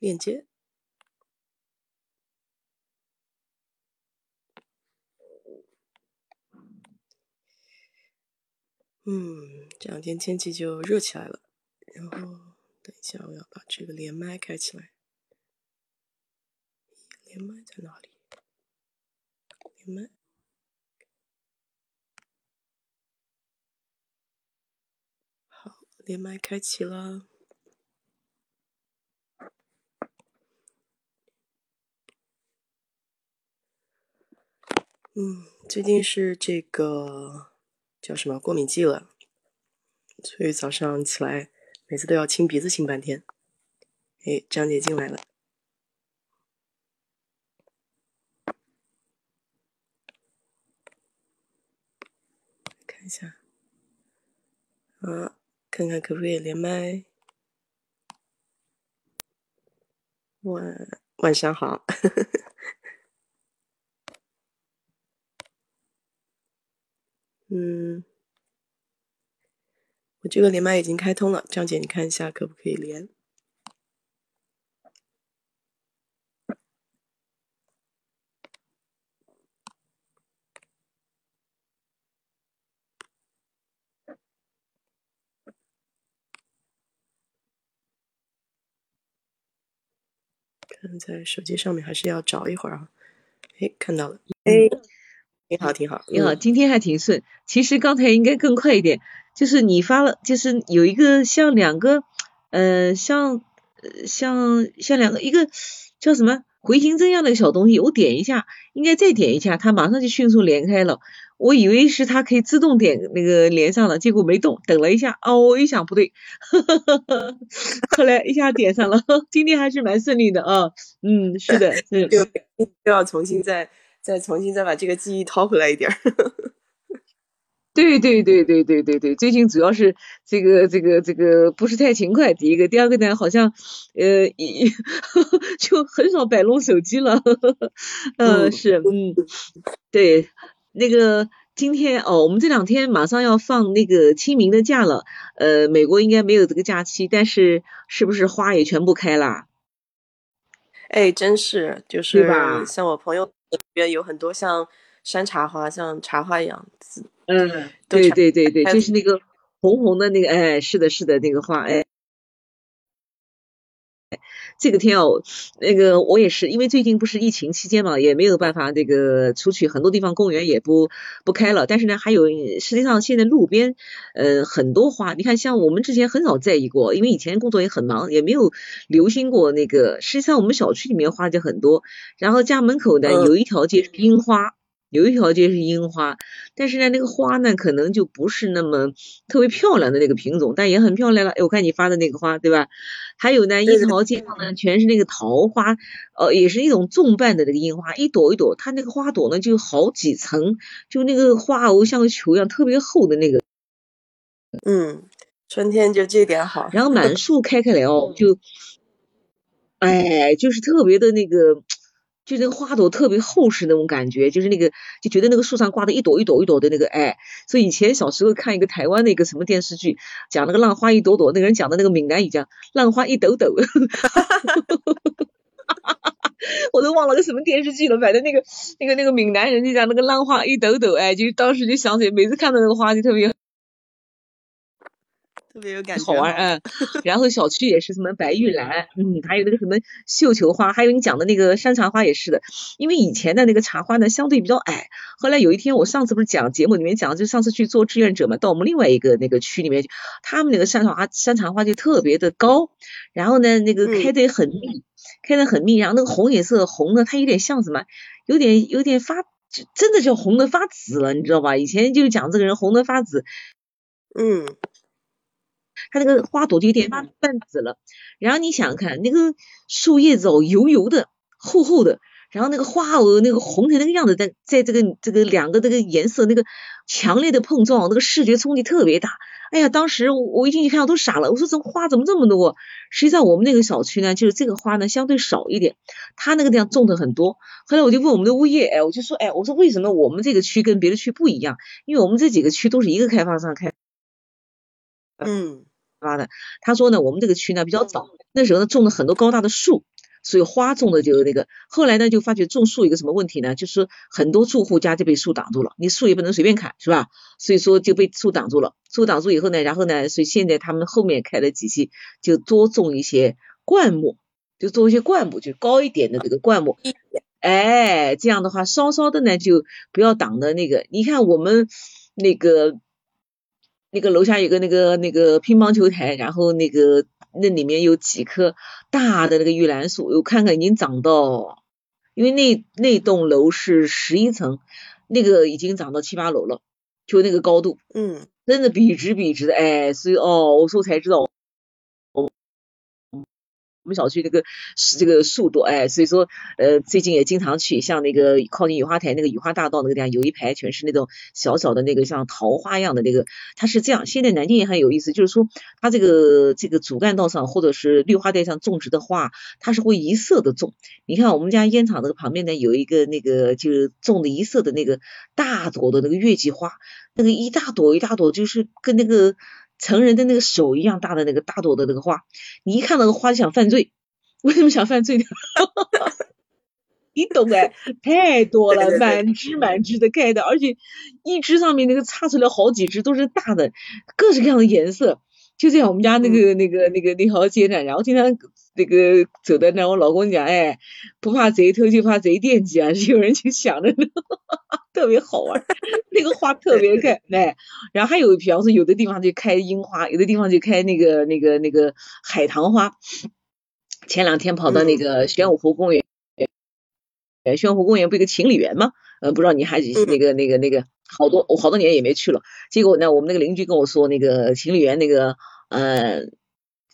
链接。嗯，这两天天气就热起来了。然后等一下，我要把这个连麦开起来。连麦在哪里？连麦。好，连麦开启了。嗯，最近是这个叫什么过敏季了，所以早上起来每次都要清鼻子清半天。哎，张姐进来了，看一下，啊，看看可不可以连麦。晚晚上好。嗯，我这个连麦已经开通了，张姐，你看一下可不可以连？看在手机上面还是要找一会儿啊。哎，看到了，哎。挺好，挺好，挺好。今天还挺顺。其实刚才应该更快一点。就是你发了，就是有一个像两个，呃，像像像两个一个叫什么回形针一样的小东西。我点一下，应该再点一下，它马上就迅速连开了。我以为是它可以自动点那个连上了，结果没动。等了一下，哦，我一想不对，后来一下点上了。今天还是蛮顺利的啊。嗯，是的，是。就就要重新再。再重新再把这个记忆掏回来一点儿。对对对对对对对，最近主要是这个这个这个不是太勤快，第一个，第二个呢，好像呃 就很少摆弄手机了。嗯，是，嗯，对，那个今天哦，我们这两天马上要放那个清明的假了，呃，美国应该没有这个假期，但是是不是花也全部开了？哎，真是，就是像我朋友。里边有很多像山茶花，像茶花一样。嗯，对对对对，就是那个红红的那个，哎，是的，是的，那个花，哎。这个天哦，那个我也是，因为最近不是疫情期间嘛，也没有办法这个出去，很多地方公园也不不开了。但是呢，还有实际上现在路边呃很多花，你看像我们之前很少在意过，因为以前工作也很忙，也没有留心过那个。实际上我们小区里面花就很多，然后家门口呢有一条街是樱花。有一条街是樱花，但是呢，那个花呢，可能就不是那么特别漂亮的那个品种，但也很漂亮了。哎，我看你发的那个花，对吧？还有呢，樱桃街上呢，全是那个桃花，呃，也是一种重瓣的那个樱花，一朵一朵，它那个花朵呢，就好几层，就那个花藕像个球一样，特别厚的那个。嗯，春天就这点好。然后满 树开开来哦，就，哎，就是特别的那个。就那个花朵特别厚实那种感觉，就是那个就觉得那个树上挂的一朵一朵一朵的那个，哎，所以以前小时候看一个台湾的一个什么电视剧，讲那个浪花一朵朵，那个人讲的那个闽南语讲浪花一抖抖，我都忘了个什么电视剧了，反正那个那个那个闽南人就讲那个浪花一抖抖，哎，就当时就想起每次看到那个花就特别。特别有感觉，好玩嗯。然后小区也是什么白玉兰，嗯，还有那个什么绣球花，还有你讲的那个山茶花也是的。因为以前的那个茶花呢相对比较矮，后来有一天我上次不是讲节目里面讲，就上次去做志愿者嘛，到我们另外一个那个区里面，他们那个山茶花山茶花就特别的高，然后呢那个开的很密，开的很密，然后那个红颜色红的，它有点像什么，有点有点发，真的是红的发紫了，你知道吧？以前就讲这个人红的发紫，嗯。它那个花朵就有点泛紫了，然后你想想看，那个树叶子哦，油油的，厚厚的，然后那个花哦，那个红成那个样子，在在这个这个两个这个颜色那个强烈的碰撞，那个视觉冲击特别大。哎呀，当时我一进去看我都傻了，我说这花怎么这么多？实际上我们那个小区呢，就是这个花呢相对少一点，他那个地方种的很多。后来我就问我们的物业，哎，我就说，哎，我说为什么我们这个区跟别的区不一样？因为我们这几个区都是一个开发商开。嗯。发的。他说呢，我们这个区呢比较早，那时候呢种了很多高大的树。所以花种的就那个，后来呢就发觉种树一个什么问题呢？就是很多住户家就被树挡住了，你树也不能随便砍，是吧？所以说就被树挡住了，树挡住以后呢，然后呢，所以现在他们后面开了几期就多种一些灌木，就种一些灌木，就高一点的这个灌木。哎，这样的话稍稍的呢就不要挡的那个。你看我们那个那个楼下有个那个那个乒乓球台，然后那个。那里面有几棵大的那个玉兰树，我看看已经长到，因为那那栋楼是十一层，那个已经长到七八楼了，就那个高度，嗯，真的笔直笔直的，哎，所以哦，我说才知道。我们小区这个是这个树多哎，所以说呃最近也经常去，像那个靠近雨花台那个雨花大道那个地方，有一排全是那种小小的那个像桃花一样的那个，它是这样。现在南京也很有意思，就是说它这个这个主干道上或者是绿化带上种植的花，它是会一色的种。你看我们家烟厂这个旁边呢有一个那个就是种的一色的那个大朵的那个月季花，那个一大朵一大朵，就是跟那个。成人的那个手一样大的那个大朵的那个花，你一看那个花就想犯罪。为什么想犯罪呢？你懂哎，太多了，满枝满枝的开的，而且一枝上面那个插出来好几枝都是大的，各式各样的颜色。就在我们家那个那个那个那条街上，然后经常那个走在那，我老公讲，哎，不怕贼偷，就怕贼惦记啊！有人就想着呢，特别好玩，那个花特别开，哎，然后还有，比方说有的地方就开樱花，有的地方就开那个那个那个海棠花。前两天跑到那个玄武湖公园，呃，玄武湖公园不一个情侣园吗？呃，不知道你还那个那个那个。好多我好多年也没去了，结果呢，我们那个邻居跟我说，那个情侣园那个呃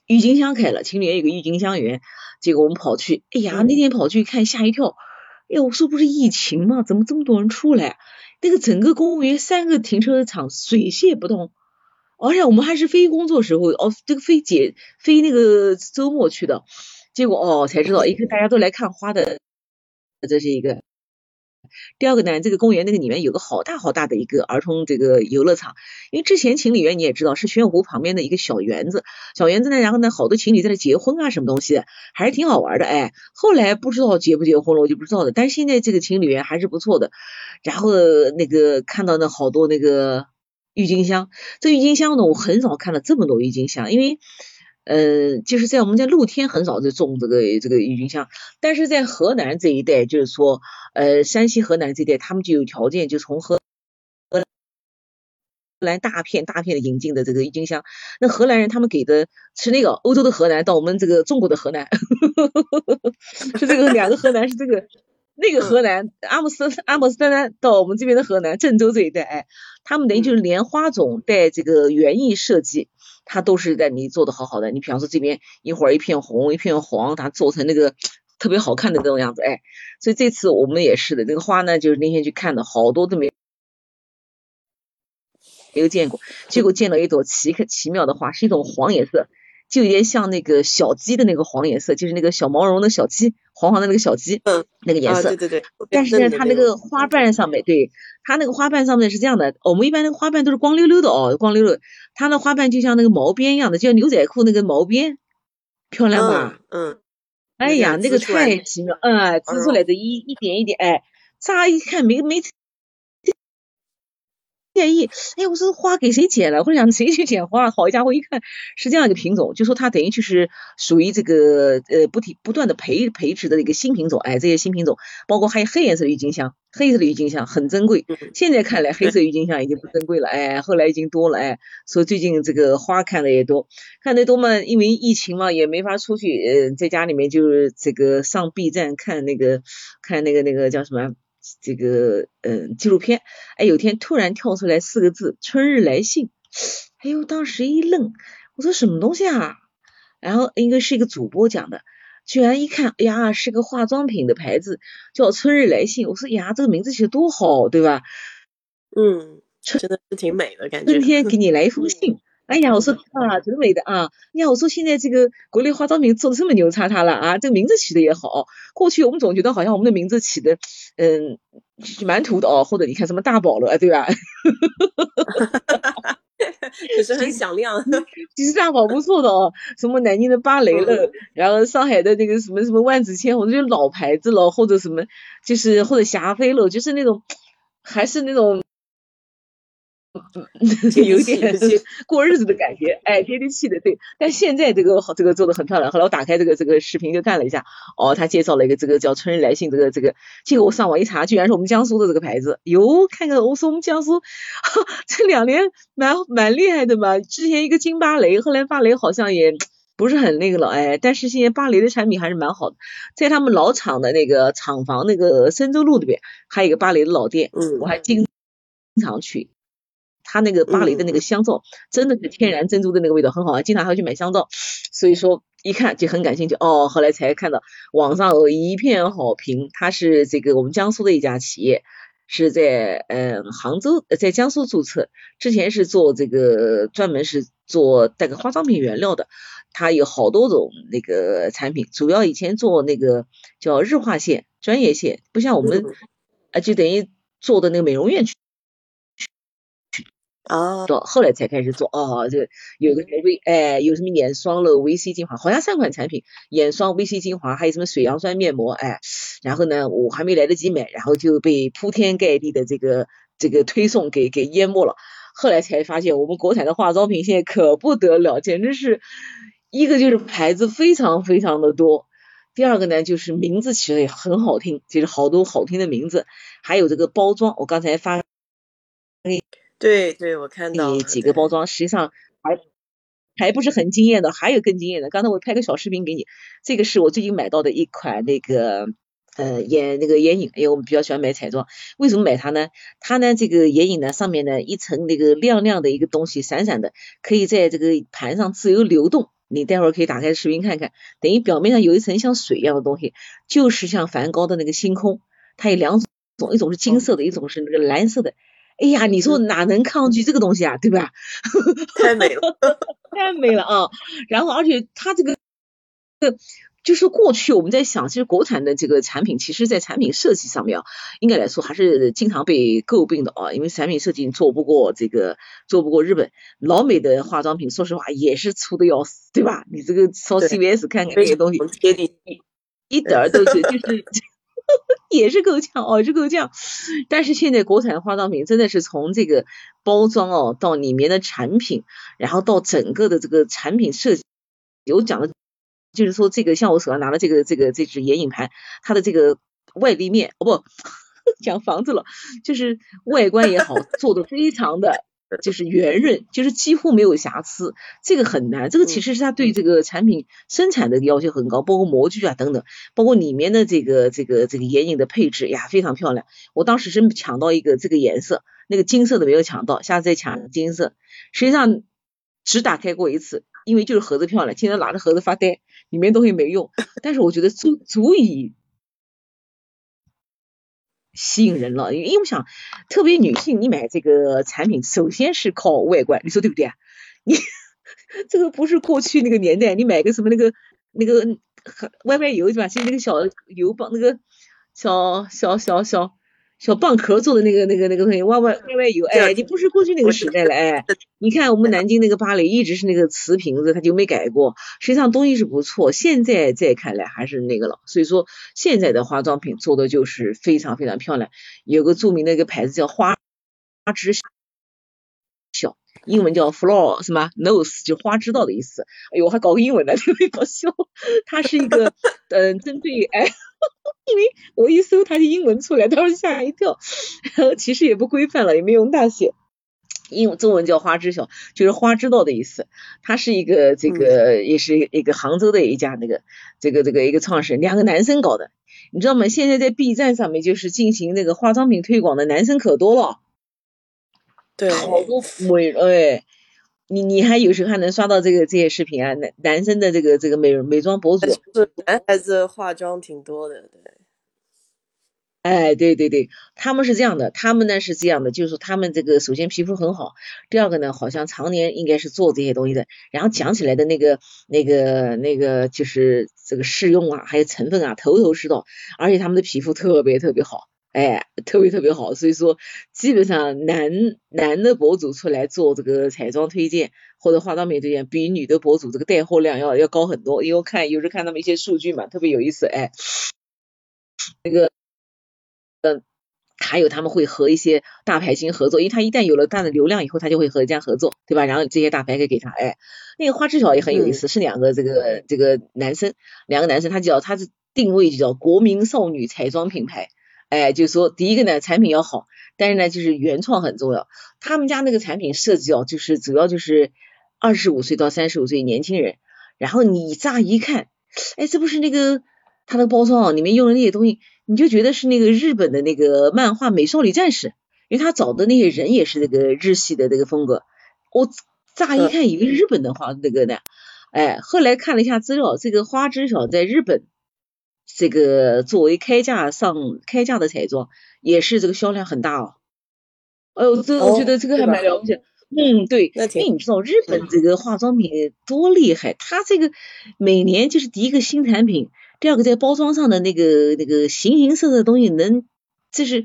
郁金香开了，情侣园有个郁金香园，结果我们跑去，哎呀，那天跑去看吓一跳，哎，我说不是疫情吗？怎么这么多人出来？那个整个公园三个停车场水泄不通，而且我们还是非工作时候，哦，这个非节非那个周末去的，结果哦才知道，一个大家都来看花的，这是一个。第二个呢，这个公园那个里面有个好大好大的一个儿童这个游乐场，因为之前情侣园你也知道是玄武湖旁边的一个小园子，小园子呢，然后呢好多情侣在那结婚啊什么东西的，还是挺好玩的哎。后来不知道结不结婚了，我就不知道了。但是现在这个情侣园还是不错的。然后那个看到那好多那个郁金香，这郁金香呢，我很少看到这么多郁金香，因为。呃，就是在我们在露天很少在种这个这个郁金香，但是在河南这一带，就是说，呃，山西河南这一带，他们就有条件，就从河荷兰大片大片的引进的这个郁金香。那荷兰人他们给的是那个欧洲的河南到我们这个中国的河南，是这个两个河南是这个那个河南阿姆斯阿姆斯特丹到我们这边的河南郑州这一带，哎，他们等于就是连花种带这个园艺设计。它都是在你做的好好的，你比方说这边一会儿一片红一片黄，它做成那个 特别好看的那种样子，哎，所以这次我们也是的，那个花呢，就是那天去看的好多都没没有见过，结果见了一朵奇奇妙的花，是一种黄颜色。就有点像那个小鸡的那个黄颜色，就是那个小毛绒的小鸡，黄黄的那个小鸡，嗯，那个颜色，对对对。但是呢，它那个花瓣上面，对，它那个花瓣上面是这样的，我们一般那个花瓣都是光溜溜的哦，光溜溜。它那花瓣就像那个毛边一样的，就像牛仔裤那个毛边，漂亮吧？嗯。哎呀，那个太奇妙，嗯，织出来的一一点一点，哎，乍一看没没。建议，哎，我说花给谁剪了？或者想谁去剪花？好家伙，一看是这样一个品种，就说它等于就是属于这个呃不停不断的培培植的一个新品种。哎，这些新品种，包括还有黑颜色的郁金香，黑色的郁金香很珍贵。现在看来黑色郁金香已经不珍贵了，哎，后来已经多了，哎，所以最近这个花看的也多，看的多嘛，因为疫情嘛也没法出去，呃，在家里面就是这个上 B 站看那个看那个那个叫什么？这个嗯纪录片，哎，有天突然跳出来四个字“春日来信”，哎呦，当时一愣，我说什么东西啊？然后应该是一个主播讲的，居然一看，哎呀，是个化妆品的牌子，叫“春日来信”。我说呀，这个名字起的多好，对吧？嗯，真的是挺美的感觉。春天给你来一封 信。哎呀，我说啊，真美的啊！哎呀，我说现在这个国内化妆品做的这么牛叉叉了啊，这个名字起的也好。过去我们总觉得好像我们的名字起的，嗯，蛮土的哦，或者你看什么大宝了，对吧？可是很响亮。其实大宝不错的哦，什么南京的芭蕾了，然后上海的那个什么什么万紫千红，就是老牌子了，或者什么就是或者霞飞了，就是那种还是那种。有点过日子的感觉，哎，接地气的，对。但现在这个好，这个做的很漂亮。后来我打开这个这个视频就看了一下，哦，他介绍了一个这个叫“春日来信”这个这个，结果我上网一查，居然是我们江苏的这个牌子。哟，看看我说我们江苏 这两年蛮蛮厉害的嘛。之前一个金芭蕾，后来芭蕾好像也不是很那个了，哎，但是现在芭蕾的产品还是蛮好的。在他们老厂的那个厂房那个深州路那边，还有一个芭蕾的老店，嗯，我还经常去。他那个巴黎的那个香皂真的是天然珍珠的那个味道，很好啊，经常还会去买香皂，所以说一看就很感兴趣哦。后来才看到网上有一片好评，它是这个我们江苏的一家企业，是在嗯杭州，在江苏注册，之前是做这个专门是做带个化妆品原料的，它有好多种那个产品，主要以前做那个叫日化线、专业线，不像我们啊，就等于做的那个美容院去。啊，到后来才开始做哦，这有个维哎，有什么眼霜了、维 C 精华，好像三款产品，眼霜、维 C 精华，还有什么水杨酸面膜，哎，然后呢，我还没来得及买，然后就被铺天盖地的这个这个推送给给淹没了。后来才发现，我们国产的化妆品现在可不得了，简直是一个就是牌子非常非常的多，第二个呢就是名字起的也很好听，就是好多好听的名字，还有这个包装，我刚才发。对对，我看到几个包装，实际上还还不是很惊艳的，还有更惊艳的。刚才我拍个小视频给你，这个是我最近买到的一款那个呃眼那个眼影，因为我们比较喜欢买彩妆。为什么买它呢？它呢这个眼影呢上面呢一层那个亮亮的一个东西，闪闪的，可以在这个盘上自由流动。你待会儿可以打开视频看看，等于表面上有一层像水一样的东西，就是像梵高的那个星空。它有两种，一种是金色的，一种是那个蓝色的。哎呀，你说哪能抗拒这个东西啊，对吧？太美了，太美了啊！然后，而且它这个，这就是过去我们在想，其实国产的这个产品，其实在产品设计上面啊，应该来说还是经常被诟病的啊，因为产品设计做不过这个，做不过日本老美的化妆品，说实话也是粗的要死，对吧？你这个上 CVS 看看那些东西，一点儿都是就是。也是够呛哦，是够呛。但是现在国产化妆品真的是从这个包装哦，到里面的产品，然后到整个的这个产品设计，有讲的，就是说这个像我手上拿的这个这个这只眼影盘，它的这个外立面哦不，讲房子了，就是外观也好，做的非常的。就是圆润，就是几乎没有瑕疵，这个很难。这个其实是他对这个产品生产的要求很高，包括模具啊等等，包括里面的这个这个这个眼影的配置呀，非常漂亮。我当时是抢到一个这个颜色，那个金色的没有抢到，下次再抢金色。实际上只打开过一次，因为就是盒子漂亮，经常拿着盒子发呆，里面东西没用。但是我觉得足足以。吸引人了，因为我想，特别女性，你买这个产品，首先是靠外观，你说对不对啊？你 这个不是过去那个年代，你买个什么那个那个外卖油对吧？其实那个小油棒，那个小小小小。小蚌壳做的那个、那个、那个东西，外外外外有，哎，你不是过去那个时代了，哎，你看我们南京那个芭蕾一直是那个瓷瓶子，它就没改过，实际上东西是不错，现在再看来还是那个了，所以说现在的化妆品做的就是非常非常漂亮，有个著名的一个牌子叫花花枝小，英文叫 flower 什么 nose，就花知道的意思，哎呦，我还搞个英文的，特别搞笑，它是一个嗯针对哎。因为我一搜它的英文出来，当时吓一跳，然 后其实也不规范了，也没用大写，英中文叫花知晓，就是花知道的意思。它是一个这个也是一个杭州的一家那个这个这个一个创始人，两个男生搞的，你知道吗？现在在 B 站上面就是进行那个化妆品推广的男生可多了，对，好多美哎。你你还有时候还能刷到这个这些视频啊？男男生的这个这个美容美妆博主，是男孩子化妆挺多的，对。哎，对对对，他们是这样的，他们呢是这样的，就是说他们这个首先皮肤很好，第二个呢好像常年应该是做这些东西的，然后讲起来的那个那个那个就是这个试用啊，还有成分啊，头头是道，而且他们的皮肤特别特别好。哎，特别特别好。所以说，基本上男男的博主出来做这个彩妆推荐或者化妆品推荐，比女的博主这个带货量要要高很多。因为我看有时看他们一些数据嘛，特别有意思。哎，那个，嗯。还有他们会和一些大牌进行合作，因为他一旦有了大的流量以后，他就会和人家合作，对吧？然后这些大牌可以给他，哎，那个花知晓也很有意思，是两个这个这个男生，两个男生，他叫他是定位就叫国民少女彩妆品牌，哎，就是说第一个呢产品要好，但是呢就是原创很重要，他们家那个产品设计哦，就是主要就是二十五岁到三十五岁年轻人，然后你乍一看，哎，这不是那个他的包装里面用的那些东西。你就觉得是那个日本的那个漫画《美少女战士》，因为他找的那些人也是那个日系的那个风格。我乍一看以为日本的画那个呢，哎，后来看了一下资料，这个花知晓在日本这个作为开价上开价的彩妆，也是这个销量很大哦。哎呦，这我觉得这个还蛮了不起。嗯，对，因为你知道日本这个化妆品多厉害，它这个每年就是第一个新产品。第二个在包装上的那个那个形形色色的东西，能就是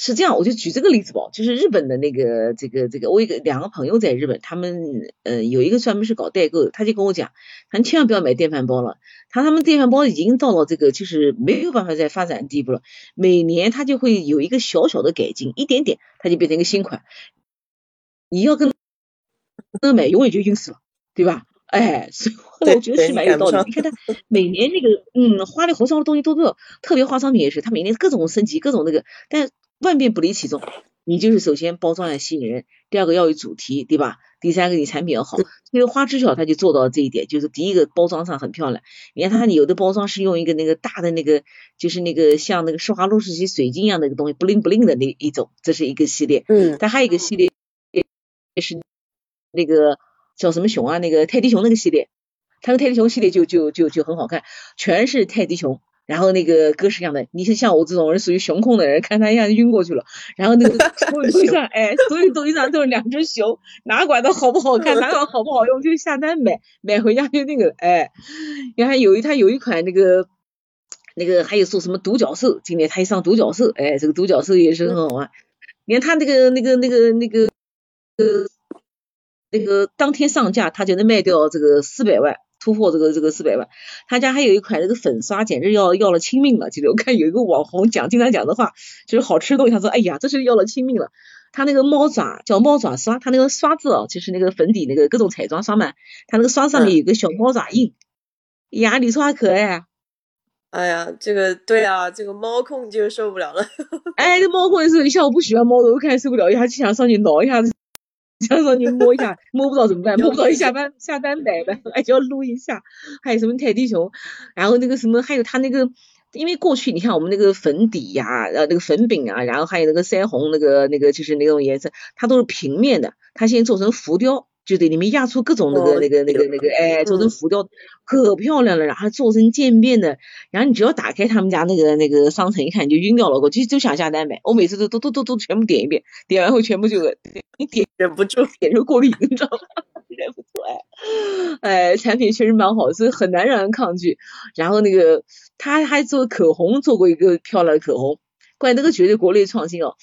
是这样，我就举这个例子吧，就是日本的那个这个这个，我一个两个朋友在日本，他们呃有一个专门是搞代购的，他就跟我讲，他千万不要买电饭煲了，他他们电饭煲已经到了这个就是没有办法再发展的地步了，每年他就会有一个小小的改进，一点点，它就变成一个新款，你要跟那买永远就晕死了，对吧？哎，所以我觉得是蛮有道理。你看他每年那个，嗯，花里胡哨的东西都多，特别化妆品也是，他每年各种升级，各种那个，但万变不离其宗。你就是首先包装要吸引人，第二个要有主题，对吧？第三个你产品要好。所以花知晓他就做到了这一点，就是第一个包装上很漂亮。你看他有的包装是用一个那个大的那个，就是那个像那个施华洛世奇水晶一样的一个东西，bling bling 的那一种，这是一个系列。嗯。但还有一个系列也是那个。叫什么熊啊？那个泰迪熊那个系列，它的泰迪熊系列就就就就很好看，全是泰迪熊，然后那个各式样的。你是像我这种人属于熊控的人，看他一下就晕过去了。然后那个 所有东西上，哎，所有东西上都是两只熊，哪管它好不好看，哪管好不好用，就下单买，买回家就那个，哎，然后有一他有一款那个那个还有说什么独角兽，今年他一上独角兽，哎，这个独角兽也是很好玩。你看他那个那个那个那个呃。那个当天上架，他就能卖掉这个四百万，突破这个这个四百万。他家还有一款那个粉刷，简直要要了亲命了。记得我看有一个网红讲，经常讲的话，就是好吃的东西，他说：“哎呀，这是要了亲命了。”他那个猫爪叫猫爪刷，他那个刷子哦，就是那个粉底那个各种彩妆刷嘛，他那个刷上面有个小猫爪印，呀，你说它可爱。哎呀，这个对啊，这个猫控就受不了了。哎，这猫控的时候，你像我不喜欢猫的，我看受不了，一下就想上去挠一下子。想说你摸一下，摸不到怎么办？摸不到，一下班下单买呗，哎，就要撸一下。还有什么泰迪熊，然后那个什么，还有他那个，因为过去你看我们那个粉底呀，呃，那个粉饼啊，然后还有那个腮红，那个那个就是那种颜色，它都是平面的，它现在做成浮雕。就得，里面压出各种那个那个那个那个，哎，做成浮雕，可漂亮了。然后做成渐变的，然后你只要打开他们家那个那个商城一看，你就晕掉了。我就就想下单买，我每次都都都都都全部点一遍，点完后全部就你点忍不住点出过瘾，你知道吗？忍不住哎，哎，产品确实蛮好，所以很难让人抗拒。然后那个他还做口红，做过一个漂亮的口红，怪那个绝对国内创新哦。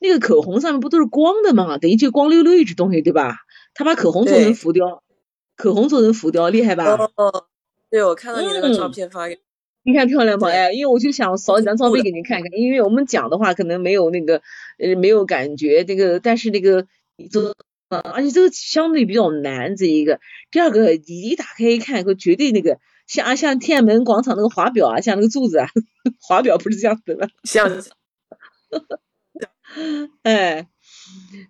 那个口红上面不都是光的嘛？等于就光溜溜一只东西，对吧？他把口红做成浮雕，口红做成浮雕，厉害吧？哦，对，我看到你那个照片发给，你看漂亮不？哎，因为我就想扫几张照片给您看看，因为我们讲的话可能没有那个呃没有感觉，这个但是那个做，而且这个相对比较难这一个。第二个，你一打开一看，会绝对那个像像天安门广场那个华表啊，像那个柱子啊，华表不是这样子的，像，哎，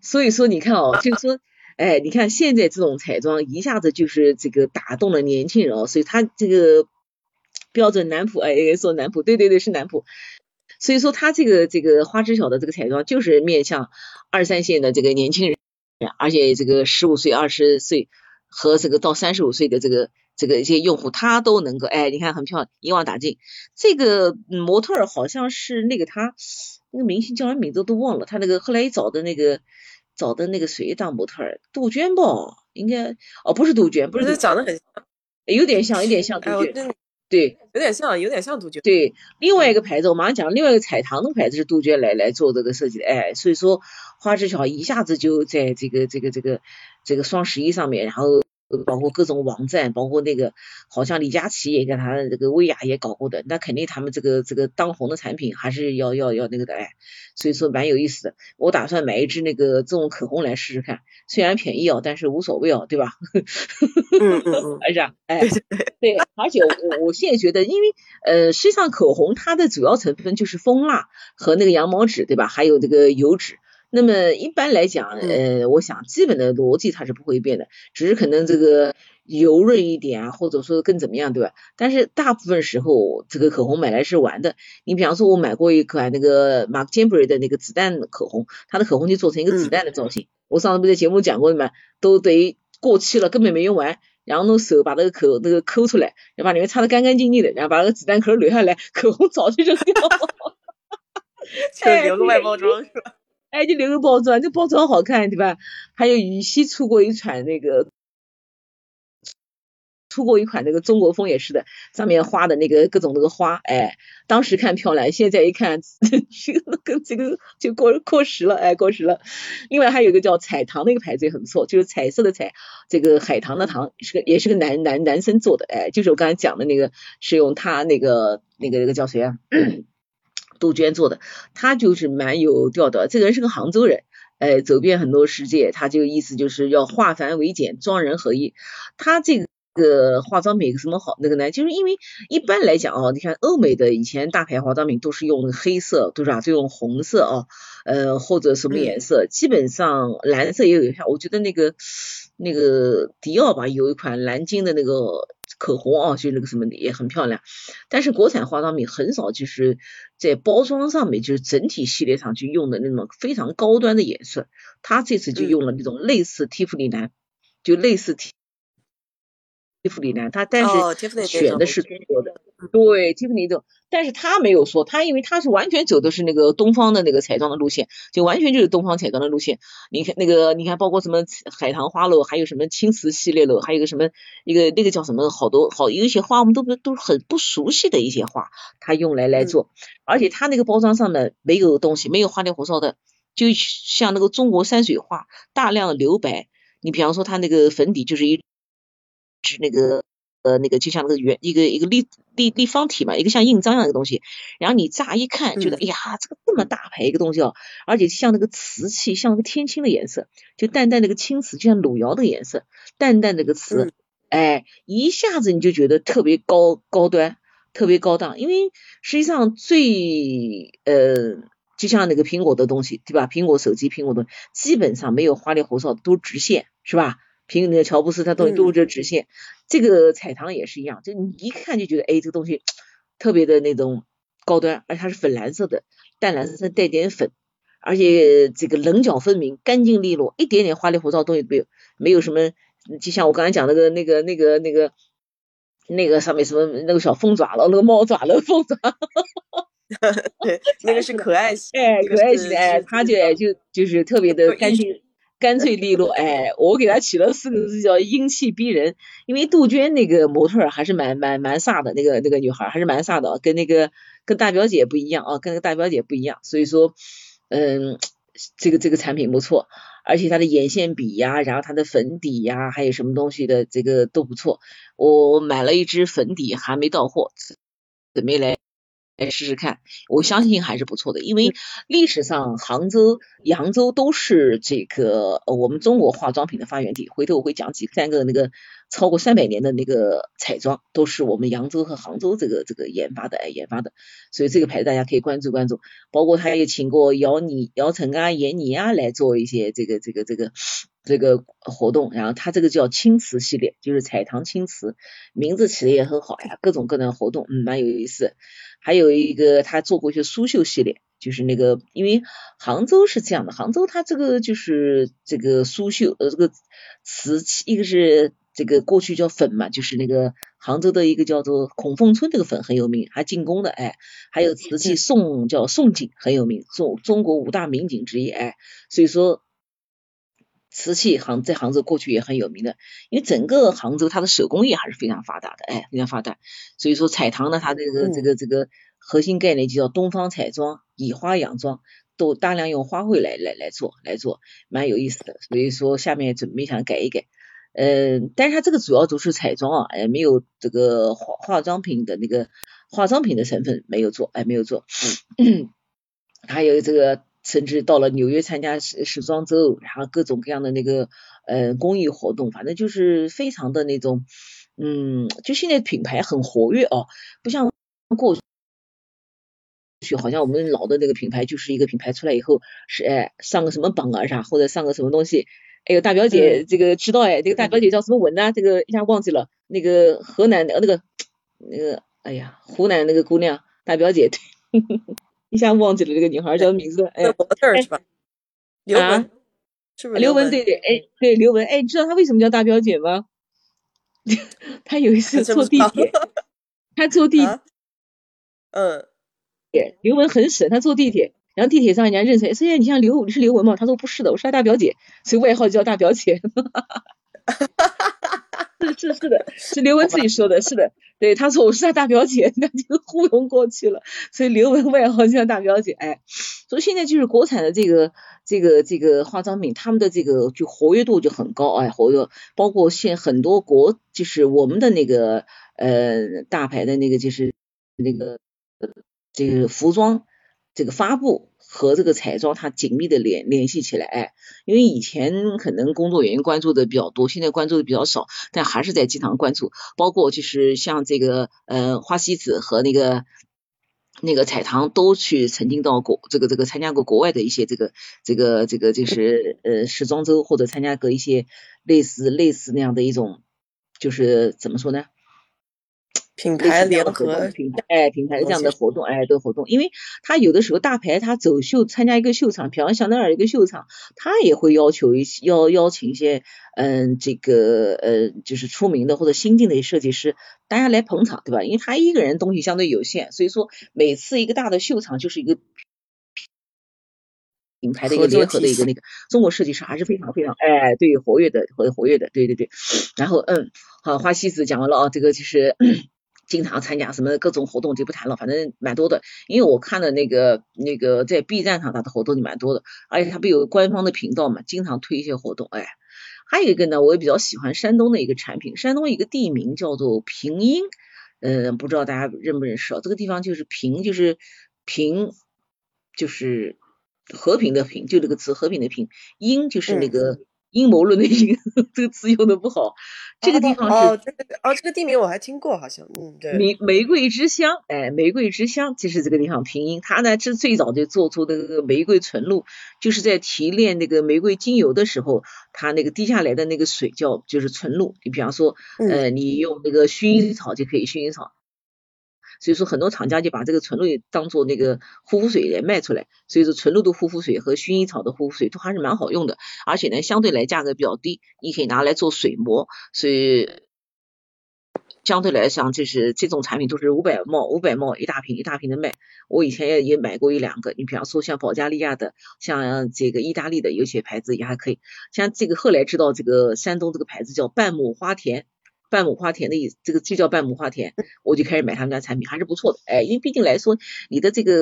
所以说你看哦，就是说。哎，你看现在这种彩妆一下子就是这个打动了年轻人哦，所以他这个标准男普，哎，说男普，对对对，是男普。所以说他这个这个花知晓的这个彩妆就是面向二三线的这个年轻人，而且这个十五岁、二十岁和这个到三十五岁的这个这个一些用户，他都能够，哎，你看很漂亮，一网打尽。这个模特好像是那个他那个明星叫什么名字都忘了，他那个后来一找的那个。找的那个谁当模特儿？杜鹃吧，应该哦，不是杜鹃，不是长得很像，有点像，有点像杜鹃。对，有点像，有点像杜鹃。对，另外一个牌子，我马上讲，另外一个彩棠的牌子是杜鹃来来做这个设计的，哎，所以说花知晓一下子就在这个这个这个这个双十一上面，然后。包括各种网站，包括那个好像李佳琦也跟他这个薇娅也搞过的，那肯定他们这个这个当红的产品还是要要要那个的哎，所以说蛮有意思的。我打算买一支那个这种口红来试试看，虽然便宜哦，但是无所谓哦，对吧？嗯 嗯嗯，是啊，哎，对，而且我我现在觉得，因为呃，实际上口红它的主要成分就是蜂蜡和那个羊毛脂，对吧？还有这个油脂。那么一般来讲，呃，我想基本的逻辑它是不会变的，只是可能这个油润一点啊，或者说更怎么样，对吧？但是大部分时候，这个口红买来是玩的。你比方说，我买过一款那个 Marc Jacobs 的那个子弹口红，它的口红就做成一个子弹的造型。我上次不在节目讲过的嘛，都等于过期了，根本没用完，然后用手把那个口那个抠出来，然后把里面擦的干干净净的，然后把那个子弹壳留下来，口红早就扔掉了，就留个外包装是吧？哎，就留个包装，这包装好看，对吧？还有羽西出过一款那个，出过一款那个中国风也是的，上面画的那个各种那个花，哎，当时看漂亮，现在一看，跟这个就过过时了，哎，过时了。另外还有一个叫彩棠那个牌子也很不错，就是彩色的彩，这个海棠的棠，是个也是个男男男生做的，哎，就是我刚才讲的那个，是用他那个那个那个叫谁啊？杜鹃做的，他就是蛮有调的。这个人是个杭州人，哎，走遍很多世界，他就意思就是要化繁为简，装人合一。他这个化妆品有什么好那个呢？就是因为一般来讲哦，你看欧美的以前大牌化妆品都是用黑色，对吧？就用红色啊，呃，或者什么颜色，基本上蓝色也有一下。我觉得那个那个迪奥吧，有一款蓝金的那个。口红啊，就那个什么的也很漂亮，但是国产化妆品很少就是在包装上面，就是整体系列上去用的那种非常高端的颜色。它这次就用了那种类似蒂芙尼蓝，就类似蒂蒂芙尼蓝，他但是选的是中国的。对，蒂芙尼的，但是他没有说，他因为他是完全走的是那个东方的那个彩妆的路线，就完全就是东方彩妆的路线。你看那个，你看包括什么海棠花喽，还有什么青瓷系列喽，还有个什么一个那个叫什么，好多好有一些花我们都不都是很不熟悉的一些花，他用来来做，而且他那个包装上面没有东西，没有花里胡哨的，就像那个中国山水画，大量留白。你比方说他那个粉底就是一支那个。呃，那个就像那个圆一个一个立立立方体嘛，一个像印章一样的东西，然后你乍一看觉得，哎呀，这个这么大牌一个东西哦，而且像那个瓷器，像那个天青的颜色，就淡淡那个青瓷，就像汝窑的颜色，淡淡那个瓷，哎，一下子你就觉得特别高高端，特别高档，因为实际上最呃，就像那个苹果的东西，对吧？苹果手机、苹果的，基本上没有花里胡哨，都直线，是吧？苹那个乔布斯，他东西都是直线。这个彩棠也是一样，就你一看就觉得，哎，这个东西特别的那种高端，而且它是粉蓝色的，淡蓝色带点粉，而且这个棱角分明，干净利落，一点点花里胡哨东西都没有，没有什么，就像我刚才讲那个那个那个那个那个上面什么那个小凤爪了，那个猫爪了，凤爪，对，那个是可爱型，哎，可爱型的，哎，它就就就是特别的干净。干脆利落，哎，我给他起了四个字叫英气逼人。因为杜鹃那个模特还是蛮蛮蛮飒的，那个那个女孩还是蛮飒的，跟那个跟大表姐不一样啊，跟那个大表姐不一样。所以说，嗯，这个这个产品不错，而且它的眼线笔呀，然后它的粉底呀，还有什么东西的这个都不错。我买了一支粉底，还没到货，准备来。来试试看，我相信还是不错的，因为历史上杭州、扬州都是这个我们中国化妆品的发源地。回头我会讲几三个那个超过三百年的那个彩妆，都是我们扬州和杭州这个这个研发的哎研发的，所以这个牌子大家可以关注关注。包括他也请过姚妮、姚晨啊、闫妮啊来做一些这个这个这个这个活动，然后他这个叫青瓷系列，就是彩棠青瓷，名字起的也很好呀，各种各样的活动，嗯，蛮有意思。还有一个，他做过一些苏绣系列，就是那个，因为杭州是这样的，杭州它这个就是这个苏绣，呃，这个瓷器，一个是这个过去叫粉嘛，就是那个杭州的一个叫做孔凤村这个粉很有名，还进宫的，哎，还有瓷器宋叫宋锦很有名，中中国五大名锦之一，哎，所以说瓷器杭在杭州过去也很有名的，因为整个杭州它的手工业还是非常发达的，哎，非常发达。所以说彩棠呢，它这个这个这个核心概念就叫东方彩妆，以花养妆，都大量用花卉来来来做来做，蛮有意思的。所以说下面准备想改一改，嗯，但是它这个主要都是彩妆啊，哎，没有这个化化妆品的那个化妆品的成分没有做，哎，没有做。还有这个。甚至到了纽约参加时时装周，然后各种各样的那个呃公益活动，反正就是非常的那种，嗯，就现在品牌很活跃哦，不像过去好像我们老的那个品牌就是一个品牌出来以后是哎上个什么榜啊啥，或者上个什么东西，哎呦大表姐这个知道哎，这个大表姐叫什么文呢？这个一下忘记了，那个河南的那个那个哎呀湖南那个姑娘大表姐。一下忘记了这个女孩叫名字，哎，模特是吧？刘雯，是不是刘雯？对对，哎，对刘雯，哎，你知道她为什么叫大表姐吗？她有一次坐地铁，她坐地，嗯，刘雯很省，她坐地铁，然后地铁上人家认出来，说：“你像刘，你是刘雯吗？”她说：“不是的，我是她大表姐，所以外号叫大表姐。”是是是的，是刘雯自己说的，是的，对，她说我是她大表姐，那就糊弄过去了，所以刘雯外号叫大表姐，哎，所以现在就是国产的这个这个这个化妆品，他们的这个就活跃度就很高，哎，活跃，包括现很多国就是我们的那个呃大牌的那个就是那个这个服装这个发布。和这个彩妆它紧密的联联系起来，哎，因为以前可能工作原因关注的比较多，现在关注的比较少，但还是在经常关注，包括就是像这个呃花西子和那个那个彩棠都去曾经到国这个这个参加过国外的一些这个这个这个就是呃时装周或者参加过一些类似类似那样的一种就是怎么说呢？品牌联合品牌哎，品牌这样的活动哎，的活动，因为他有的时候大牌他走秀参加一个秀场，比方香奈儿一个秀场，他也会要求一些邀邀请一些嗯这个呃就是出名的或者新进的设计师，大家来捧场对吧？因为他一个人东西相对有限，所以说每次一个大的秀场就是一个品牌的一个联合的一个那个中国设计师还是非常非常哎对活跃的活活跃的对对对，然后嗯好花西子讲完了啊，这个就是。经常参加什么各种活动就不谈了，反正蛮多的。因为我看的那个那个在 B 站上他的活动就蛮多的，而且他不有官方的频道嘛，经常推一些活动。哎，还有一个呢，我也比较喜欢山东的一个产品，山东一个地名叫做平阴，嗯，不知道大家认不认识啊？这个地方就是平，就是平，就是和平的平，就这个词和平的平，阴就是那个。阴谋论的阴，这个词用的不好。这个地方是哦，这个哦，这个地名我还听过，好像嗯，对。玫玫瑰之乡，哎，玫瑰之乡就是这个地方拼音。它呢是最早就做出那个玫瑰纯露，就是在提炼那个玫瑰精油的时候，它那个滴下来的那个水叫就是纯露。你比方说，呃，你用那个薰衣草就可以薰衣草。所以说很多厂家就把这个纯露当做那个护肤水来卖出来，所以说纯露的护肤水和薰衣草的护肤水都还是蛮好用的，而且呢相对来价格比较低，你可以拿来做水膜，所以相对来讲就是这种产品都是五百毛五百毛一大瓶一大瓶的卖，我以前也也买过一两个，你比方说像保加利亚的，像这个意大利的有些牌子也还可以，像这个后来知道这个山东这个牌子叫半亩花田。半亩花田的意思，这个就叫半亩花田，我就开始买他们家产品，还是不错的。哎，因为毕竟来说，你的这个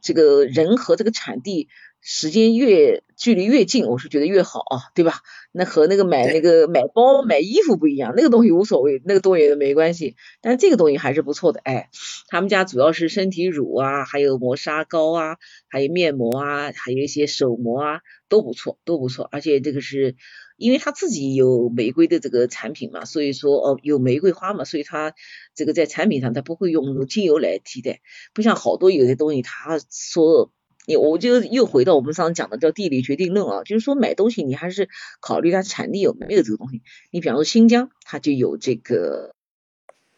这个人和这个产地时间越距离越近，我是觉得越好啊，对吧？那和那个买那个买包买衣服不一样，那个东西无所谓，那个东西没关系。但是这个东西还是不错的。哎，他们家主要是身体乳啊，还有磨砂膏啊，还有面膜啊，还有一些手膜啊，都不错，都不错。而且这个是。因为他自己有玫瑰的这个产品嘛，所以说哦有玫瑰花嘛，所以他这个在产品上他不会用精油来替代，不像好多有些东西他说，你我就又回到我们上次讲的叫地理决定论啊，就是说买东西你还是考虑它产地有没有这个东西，你比方说新疆它就有这个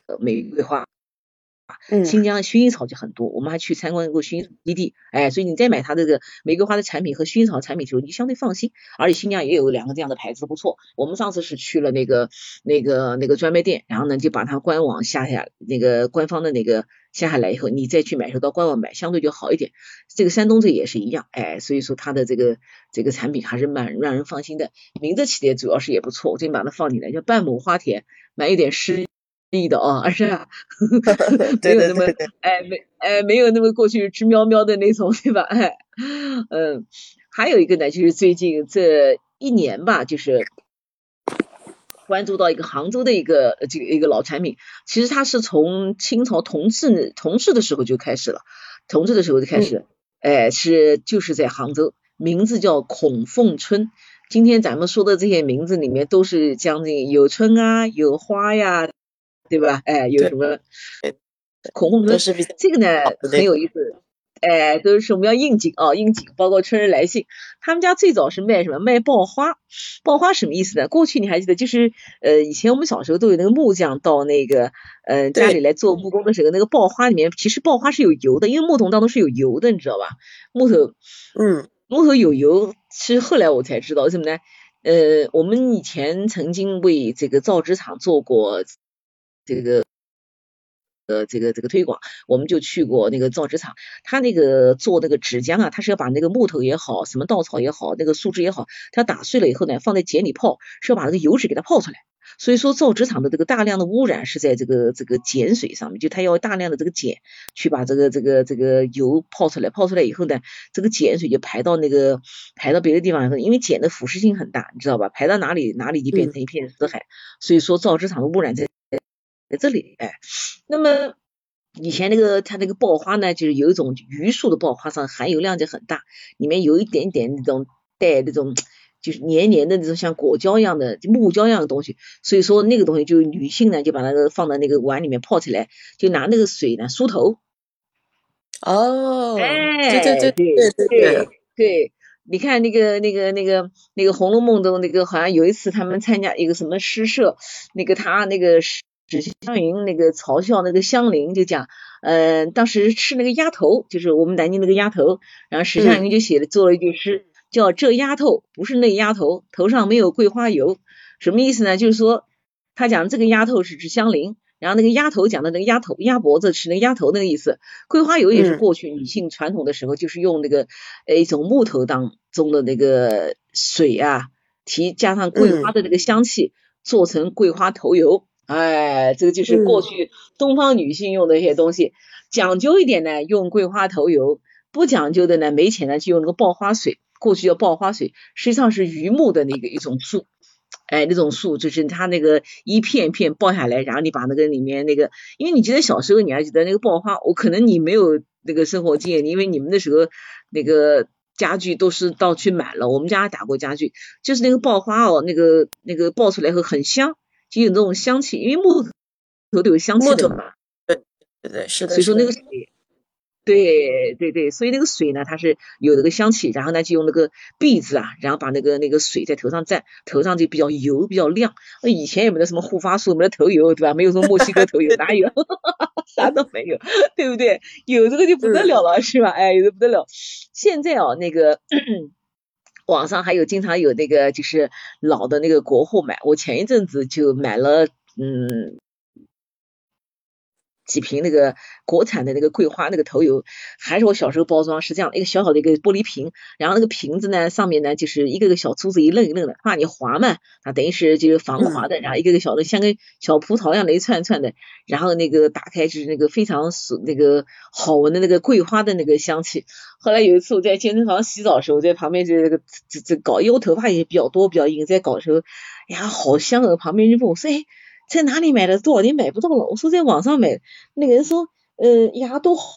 呃玫瑰花。新疆薰衣草就很多，我们还去参观过薰衣草基地，哎，所以你再买它这个玫瑰花的产品和薰衣草产品的时候，你相对放心。而且新疆也有两个这样的牌子不错。我们上次是去了那个那个那个专卖店，然后呢就把它官网下下那个官方的那个下下来以后，你再去买时候到官网买，相对就好一点。这个山东这也是一样，哎，所以说它的这个这个产品还是蛮让人放心的。名字起的主要是也不错，我就把它放进来，叫半亩花田，买一点诗意的啊，是 吧？没有那么哎没哎没有那么过去直喵喵的那种，对吧？哎，嗯，还有一个呢，就是最近这一年吧，就是。关注到一个杭州的一个这个一个老产品，其实它是从清朝同治同治的时候就开始了，同治的时候就开始，哎是就是在杭州，名字叫孔凤春。今天咱们说的这些名字里面都是将近有春啊，有花呀，对吧？哎，有什么孔凤春？这个呢很有意思。哎，都是我们要应景啊，应景，包括春日来信。他们家最早是卖什么？卖爆花。爆花什么意思呢？过去你还记得，就是呃，以前我们小时候都有那个木匠到那个呃家里来做木工的时候，那个爆花里面其实爆花是有油的，因为木桶当中是有油的，你知道吧？木头，嗯，木头有油，其实后来我才知道什么呢？呃，我们以前曾经为这个造纸厂做过这个。呃，这个这个推广，我们就去过那个造纸厂，他那个做那个纸浆啊，他是要把那个木头也好，什么稻草也好，那个树枝也好，他打碎了以后呢，放在碱里泡，是要把那个油脂给它泡出来。所以说造纸厂的这个大量的污染是在这个这个碱水上面，就它要大量的这个碱去把这个这个这个油泡出来，泡出来以后呢，这个碱水就排到那个排到别的地方以后，因为碱的腐蚀性很大，你知道吧？排到哪里哪里就变成一片死海。所以说造纸厂的污染在。在这里，哎，那么以前那个它那个爆花呢，就是有一种榆树的爆花上含油量就很大，里面有一点点那种带那种就是黏黏的那种像果胶一样的木胶一样的东西，所以说那个东西就女性呢就把那个放在那个碗里面泡起来，就拿那个水呢梳头。哦，哎，对对对对对对对，你看那个那个那个那个《红楼梦》中那个好像有一次他们参加一个什么诗社，那个他那个是。史湘云那个嘲笑那个香菱，就讲，呃，当时吃那个鸭头，就是我们南京那个鸭头，然后史湘云就写了做了一句诗，叫这丫头不是那丫头，头上没有桂花油，什么意思呢？就是说他讲这个丫头是指香菱，然后那个鸭头讲的那个鸭头鸭脖子是那个鸭头那个意思，桂花油也是过去女性传统的时候就是用那个呃一种木头当中的那个水啊提加上桂花的那个香气做成桂花头油。哎，这个就是过去东方女性用的一些东西，讲究一点呢，用桂花头油；不讲究的呢，没钱呢就用那个爆花水。过去叫爆花水，实际上是榆木的那个一种树，哎，那种树就是它那个一片一片爆下来，然后你把那个里面那个，因为你记得小时候你还记得那个爆花，我可能你没有那个生活经验，因为你们那时候那个家具都是到去买了，我们家打过家具，就是那个爆花哦，那个那个爆出来后很香。就有那种香气，因为木头都有香气的嘛。对对对，是的。所以说那个水，对对对，所以那个水呢，它是有那个香气，然后呢就用那个篦子啊，然后把那个那个水在头上蘸，头上就比较油，比较亮。那以前也没有什么护发素，没有头油，对吧？没有什么墨西哥头油，哪有？啥都没有，对不对？有这个就不得了了，是吧？哎，有的不得了。现在哦，那个。网上还有经常有那个就是老的那个国货买，我前一阵子就买了，嗯。几瓶那个国产的那个桂花那个头油，还是我小时候包装是这样一个小小的一个玻璃瓶，然后那个瓶子呢上面呢就是一个个小珠子一愣一愣的，怕你滑嘛，啊等于是就是防滑的，然后一个个小的像个小葡萄一样的一串串的，然后那个打开就是那个非常那个好闻的那个桂花的那个香气。后来有一次我在健身房洗澡的时候，在旁边就那个这这搞，因为我头发也比较多比较硬，在搞的时候，哎呀好香啊！旁边人问我说，哎。在哪里买的？多少年买不到了？我说在网上买。那个人说，嗯，呀，都好。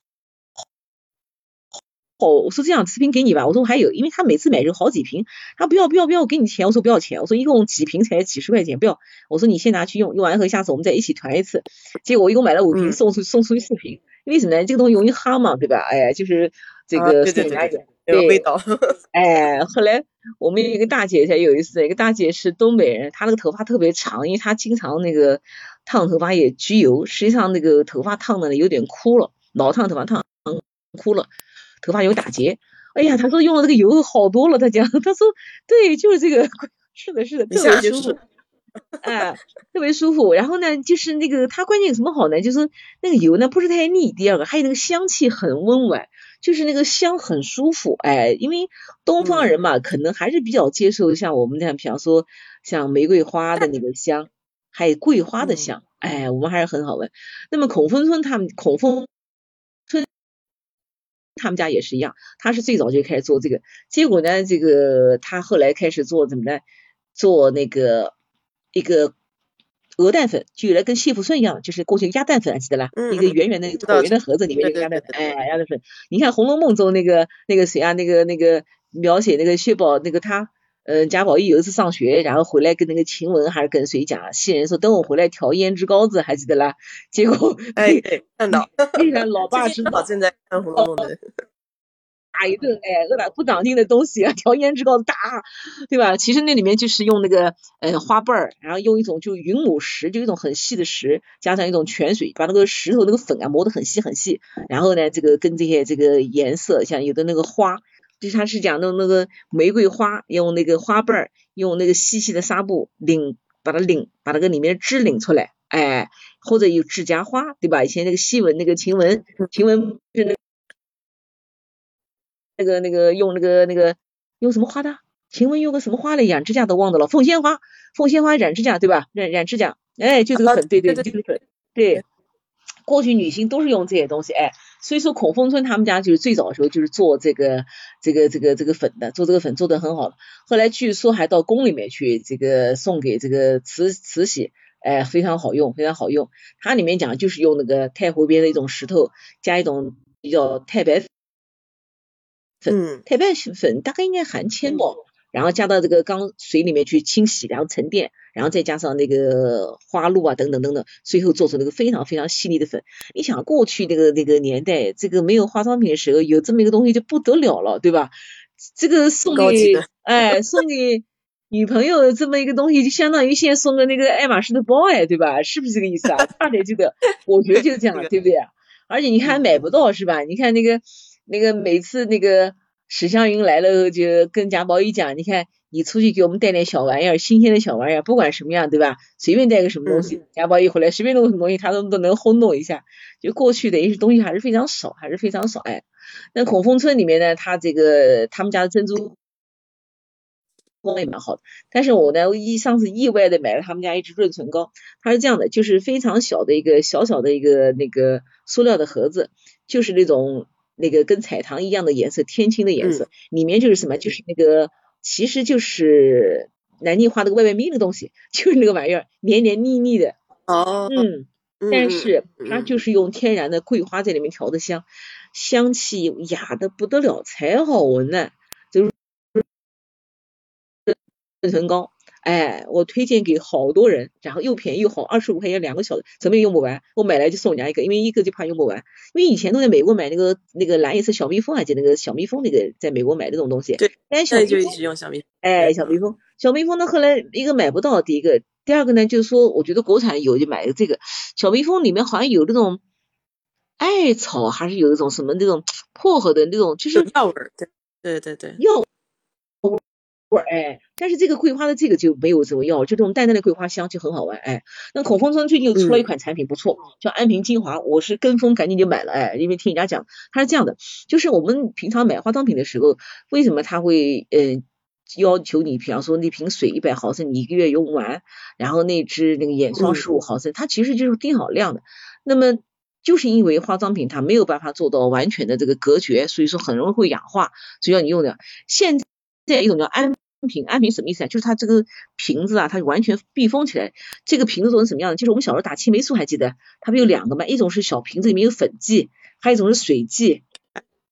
好，我说这样视频给你吧。我说我还有，因为他每次买就好几瓶。他不要不要不要，我给你钱。我说不要钱。我说一共几瓶才几十块钱，不要。我说你先拿去用，用完以后下次我们再一起团一次。结果我一共买了五瓶，送出送出去四瓶。因为什么呢？这个东西容易哈嘛，对吧？哎，就是这个对对对，有味道。哎，后来。我们有一个大姐才有意思，一个大姐是东北人，她那个头发特别长，因为她经常那个烫头发也焗油，实际上那个头发烫的有点枯了，老烫头发烫枯了，头发有打结。哎呀，她说用了这个油好多了，她讲，她说对，就是这个，是的，是的，特别舒服。哎，特别舒服。然后呢，就是那个它关键有什么好呢？就是那个油呢不是太腻。第二个，还有那个香气很温婉，就是那个香很舒服。哎，因为东方人嘛，可能还是比较接受像我们那样，比方说像玫瑰花的那个香，还有桂花的香。哎，我们还是很好闻。那么孔峰村他们孔峰村他们家也是一样，他是最早就开始做这个，结果呢，这个他后来开始做怎么呢？做那个。一个鹅蛋粉，就原来跟谢福顺一样，就是过去鸭蛋粉，还记得啦？一个圆圆的椭圆的盒子里面一个鸭蛋粉，哎，鸭蛋粉。你看《红楼梦》中那个那个谁啊？那个那个描写那个薛宝那个他，嗯，贾宝玉有一次上学，然后回来跟那个晴雯还是跟谁讲？袭人说等我回来调胭脂膏子，还记得啦？结果哎，看到，既然老爸知道正在看《红楼梦》的。打一顿，哎，饿了不长进的东西啊，调胭脂膏打，对吧？其实那里面就是用那个呃花瓣儿，然后用一种就云母石，就一种很细的石，加上一种泉水，把那个石头那个粉啊磨得很细很细。然后呢，这个跟这些这个颜色，像有的那个花，就它是讲的那个玫瑰花，用那个花瓣儿，用那个细细的纱布领，把它领，把那个里面的汁领出来，哎，或者有指甲花，对吧？以前那个细文那个晴雯，晴雯是那。那个那个用那个那个用什么花的？请问用个什么花来染指甲都忘得了？凤仙花，凤仙花染指甲对吧？染染指甲，哎，就这个粉，对对，就这个粉，对。过去女性都是用这些东西，哎，所以说孔凤春他们家就是最早的时候就是做这个这个这个这个粉的，做这个粉做的很好。后来据说还到宫里面去这个送给这个慈慈禧，哎，非常好用，非常好用。它里面讲就是用那个太湖边的一种石头，加一种比较太白。粉太白粉大概应该含铅吧，然后加到这个缸水里面去清洗，然后沉淀，然后再加上那个花露啊等等等等，最后做出那个非常非常细腻的粉。你想过去那个那个年代，这个没有化妆品的时候，有这么一个东西就不得了了，对吧？这个送给哎送给女朋友这么一个东西，就相当于现在送个那个爱马仕的包哎，对吧？是不是这个意思啊？差点这个，我觉得就是这样，对不对？而且你看买不到是吧？你看那个。那个每次那个史湘云来了，就跟贾宝玉讲，你看你出去给我们带点小玩意儿，新鲜的小玩意儿，不管什么样，对吧？随便带个什么东西，贾宝玉回来随便弄个什么东西，他都都能轰动一下。就过去的一些东西还是非常少，还是非常少哎。那孔凤村里面呢，他这个他们家的珍珠功能也蛮好的，但是我呢一上次意外的买了他们家一支润唇膏，它是这样的，就是非常小的一个小小的一个那个塑料的盒子，就是那种。那个跟彩糖一样的颜色，天青的颜色，里面就是什么？就是那个，其实就是南京话那个外外咪的东西，就是那个玩意儿，黏黏腻腻的。哦。嗯。但是它就是用天然的桂花在里面调的香，香气雅的不得了，才好闻呢。就是润唇膏。哎，我推荐给好多人，然后又便宜又好，二十五块钱两个小的，怎么也用不完。我买来就送人家一个，因为一个就怕用不完。因为以前都在美国买那个那个蓝颜色小蜜蜂，还记得那个小蜜蜂那个在美国买这种东西。对，但小蜜就一直用小蜜。哎，小蜜蜂，小蜜蜂呢，后来一个买不到，第一个，第二个呢，就是说我觉得国产有就买个这个小蜜蜂，里面好像有那种艾草，还是有一种什么那种薄荷的那种，就是药味儿。对对对对，药。味哎，但是这个桂花的这个就没有这么药，就这种淡淡的桂花香就很好玩哎。那孔凤村最近又出了一款产品不错，叫安瓶精华，我是跟风赶紧就买了哎，因为听人家讲它是这样的，就是我们平常买化妆品的时候，为什么它会嗯要求你，比方说那瓶水一百毫升你一个月用完，然后那支那个眼霜十五毫升，它其实就是定好量的。那么就是因为化妆品它没有办法做到完全的这个隔绝，所以说很容易会氧化，所以要你用的现。再一种叫安瓶，安瓶什么意思啊？就是它这个瓶子啊，它完全密封起来。这个瓶子做成什么样的？就是我们小时候打青霉素还记得，它不有两个吗？一种是小瓶子里面有粉剂，还有一种是水剂。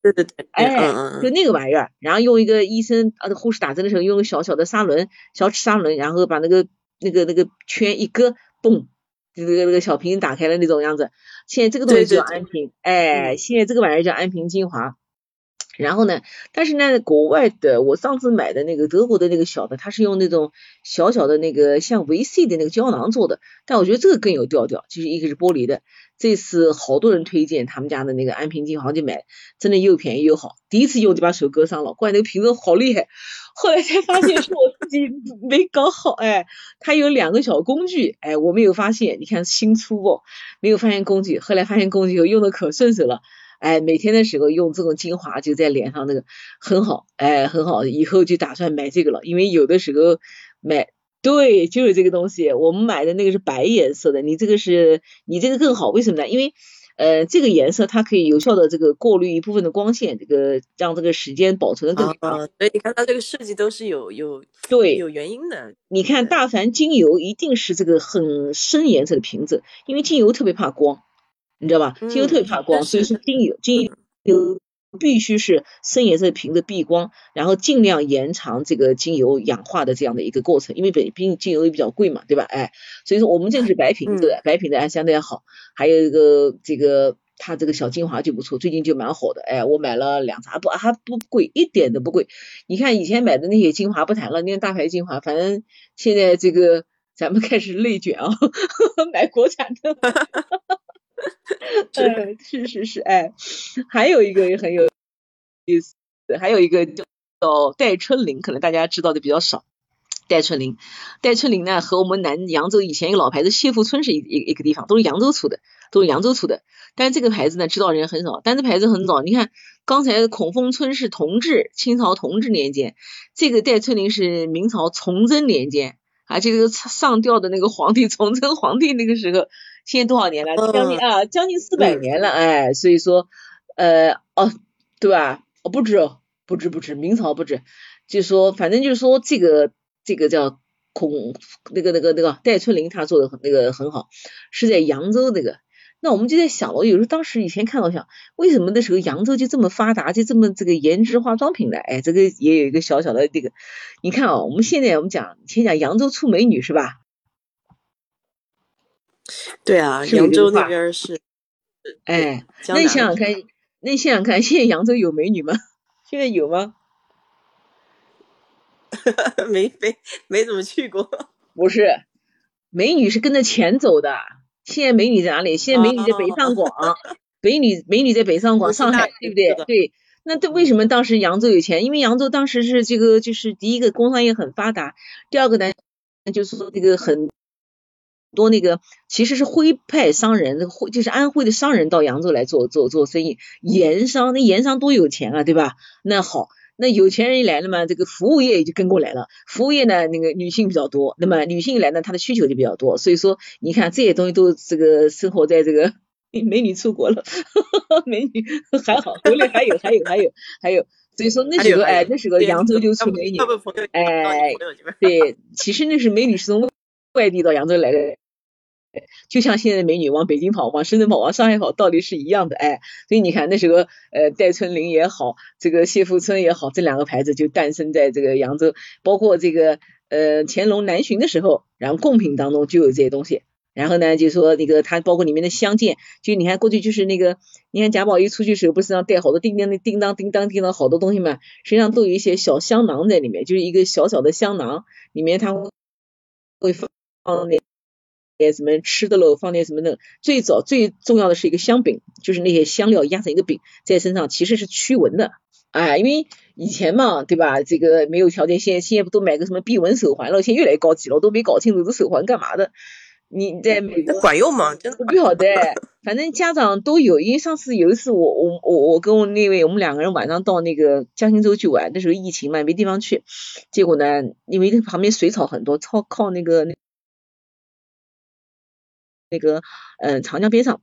对对对，哎，就那个玩意儿。然后用一个医生啊，护士打针的时候用个小小的砂轮，小齿砂轮，然后把那个那个那个圈一割，嘣，就那个那个小瓶打开了那种样子。现在这个东西叫安瓶，哎，现在这个玩意儿叫安瓶精华。然后呢，但是呢，国外的我上次买的那个德国的那个小的，它是用那种小小的那个像维 C 的那个胶囊做的，但我觉得这个更有调调，就是一个是玻璃的。这次好多人推荐他们家的那个安瓶精华，就买，真的又便宜又好。第一次用就把手割伤了，怪那个瓶子好厉害。后来才发现是我自己没搞好，哎，它有两个小工具，哎，我没有发现，你看新出哦，没有发现工具，后来发现工具后用的可顺手了。哎，每天的时候用这种精华就在脸上，那个很好，哎，很好，以后就打算买这个了，因为有的时候买，对，就是这个东西，我们买的那个是白颜色的，你这个是，你这个更好，为什么呢？因为呃，这个颜色它可以有效的这个过滤一部分的光线，这个让这个时间保存的更长。所以你看它这个设计都是有有对有原因的。你看大凡精油一定是这个很深颜色的瓶子，因为精油特别怕光。你知道吧？精油特别怕光，所以说精油精油必须是深颜色瓶子避光，然后尽量延长这个精油氧化的这样的一个过程，因为本毕竟精油也比较贵嘛，对吧？哎，所以说我们这个是白瓶子，白瓶的还相对好。还有一个这个它这个小精华就不错，最近就蛮火的。哎，我买了两扎，不还不贵，一点都不贵。你看以前买的那些精华不谈了，那些大牌精华，反正现在这个咱们开始内卷啊，买国产的。嗯，是是是，哎，还有一个也很有意思，还有一个叫戴春林，可能大家知道的比较少。戴春林，戴春林呢和我们南扬州以前一个老牌子谢富村是一一一个地方，都是扬州出的，都是扬州出的。但是这个牌子呢知道人很少，但这牌子很早。你看刚才孔凤春是同治，清朝同治年间，这个戴春林是明朝崇祯年间，啊，这个上吊的那个皇帝，崇祯皇帝那个时候。现在多少年了？将近啊，将近四百年了，哎，所以说，呃，哦，对吧？哦，不止，不止，不止，明朝不止，就说，反正就是说，这个这个叫孔，那个那个那个戴春林他做的很那个很好，是在扬州那个。那我们就在想我有时候当时以前看到想，为什么那时候扬州就这么发达，就这么这个研制化妆品的？哎，这个也有一个小小的这个，你看啊，我们现在我们讲，先讲扬州出美女是吧？对啊，扬州那边是，哎，那你想想看，那你想想看，现在扬州有美女吗？现在有吗？没没没怎么去过。不是，美女是跟着钱走的。现在美女在哪里？现在美女在北上广，美女美女在北上广、上海，对不对？对。那这为什么当时扬州有钱？因为扬州当时是这个，就是第一个工商业很发达，第二个呢，就是说这个很。多那个其实是徽派商人，徽就是安徽的商人到扬州来做做做生意，盐商那盐商多有钱啊，对吧？那好，那有钱人一来了嘛，这个服务业也就跟过来了。服务业呢，那个女性比较多，那么女性一来呢，她的需求就比较多。所以说，你看这些东西都这个生活在这个 美女出国了，美女还好，国内还有还有还有还有。所以说那时候哎，那时候扬州就出美女，哎，对，其实那是美女是从外地到扬州来的。就像现在美女往北京跑、往深圳跑、往上海跑，道理是一样的，哎，所以你看那时候，呃，戴春林也好，这个谢富春也好，这两个牌子就诞生在这个扬州，包括这个呃乾隆南巡的时候，然后贡品当中就有这些东西，然后呢，就说那个它包括里面的香件，就你看过去就是那个，你看贾宝玉出去时候不是要带好多叮当的叮当叮当叮当好多东西嘛，实际上都有一些小香囊在里面，就是一个小小的香囊，里面它会放那。点什么吃的喽，放点什么的。最早最重要的是一个香饼，就是那些香料压成一个饼在身上，其实是驱蚊的。哎，因为以前嘛，对吧？这个没有条件，现在现在不都买个什么避蚊手环了？现在越来越高级了，我都没搞清楚这手环干嘛的。你在美国管用吗？真的不晓得。反正家长都有，因为上次有一次我我我我跟我那位我们两个人晚上到那个江心洲去玩，那时候疫情嘛，没地方去。结果呢，因为旁边水草很多，靠靠那个那。个嗯长江边上，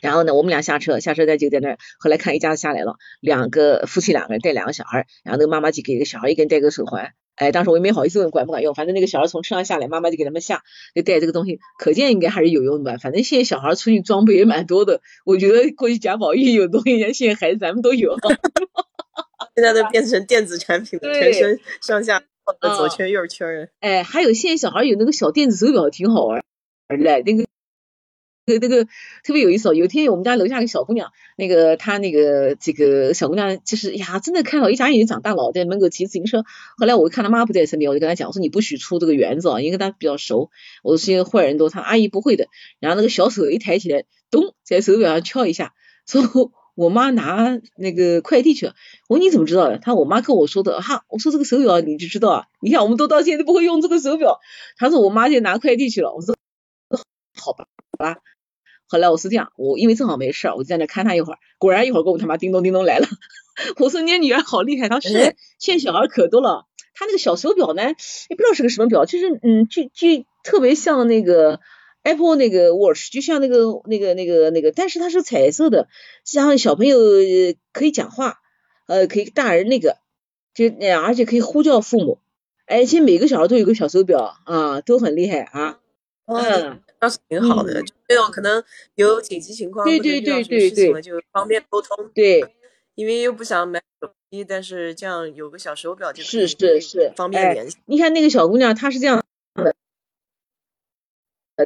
然后呢，我们俩下车，下车在就在那儿，后来看一家子下来了，两个夫妻两个人带两个小孩，然后那个妈妈就给个小孩一个人戴个手环，哎，当时我也没好意思问管不管用，反正那个小孩从车上下来，妈妈就给他们下，就带这个东西，可见应该还是有用的吧。反正现在小孩出去装备也蛮多的，我觉得过去贾宝玉有东西，现在孩子咱们都有，现在都变成电子产品了，全身上下左圈右圈。哎，还有现在小孩有那个小电子手表，挺好玩的，那个。那个特别有意思哦。有一天我们家楼下一个小姑娘，那个她那个这个小姑娘就是呀，真的看到一眨眼就长大了，在门口骑自行车。后来我看她妈不在身边，我就跟她讲，我说你不许出这个园子啊，因为她比较熟。我说现在坏人多，她阿姨不会的。然后那个小手一抬起来，咚，在手表上敲一下，说我妈拿那个快递去了。我说你怎么知道的？她我妈跟我说的哈。我说这个手表你就知道啊？你看我们都到现在都不会用这个手表。她说我妈就拿快递去了。我说好吧。好吧，后来我是这样，我因为正好没事儿，我就在那看他一会儿，果然一会儿给我他妈叮咚叮咚来了。我说你女儿好厉害，她是现在小孩可多了。她那个小手表呢，也不知道是个什么表，就是嗯，就就特别像那个 Apple 那个 Watch，就像那个那个那个那个，但是它是彩色的，像小朋友可以讲话，呃，可以大人那个，就而且可以呼叫父母，而且每个小孩都有个小手表啊，都很厉害啊。嗯。倒是挺好的，就那种可能有紧急情况或者遇到什么事情了，就方便沟通。对，因为又不想买手机，但是这样有个小手表就是是是方便联系。你看那个小姑娘，她是这样的。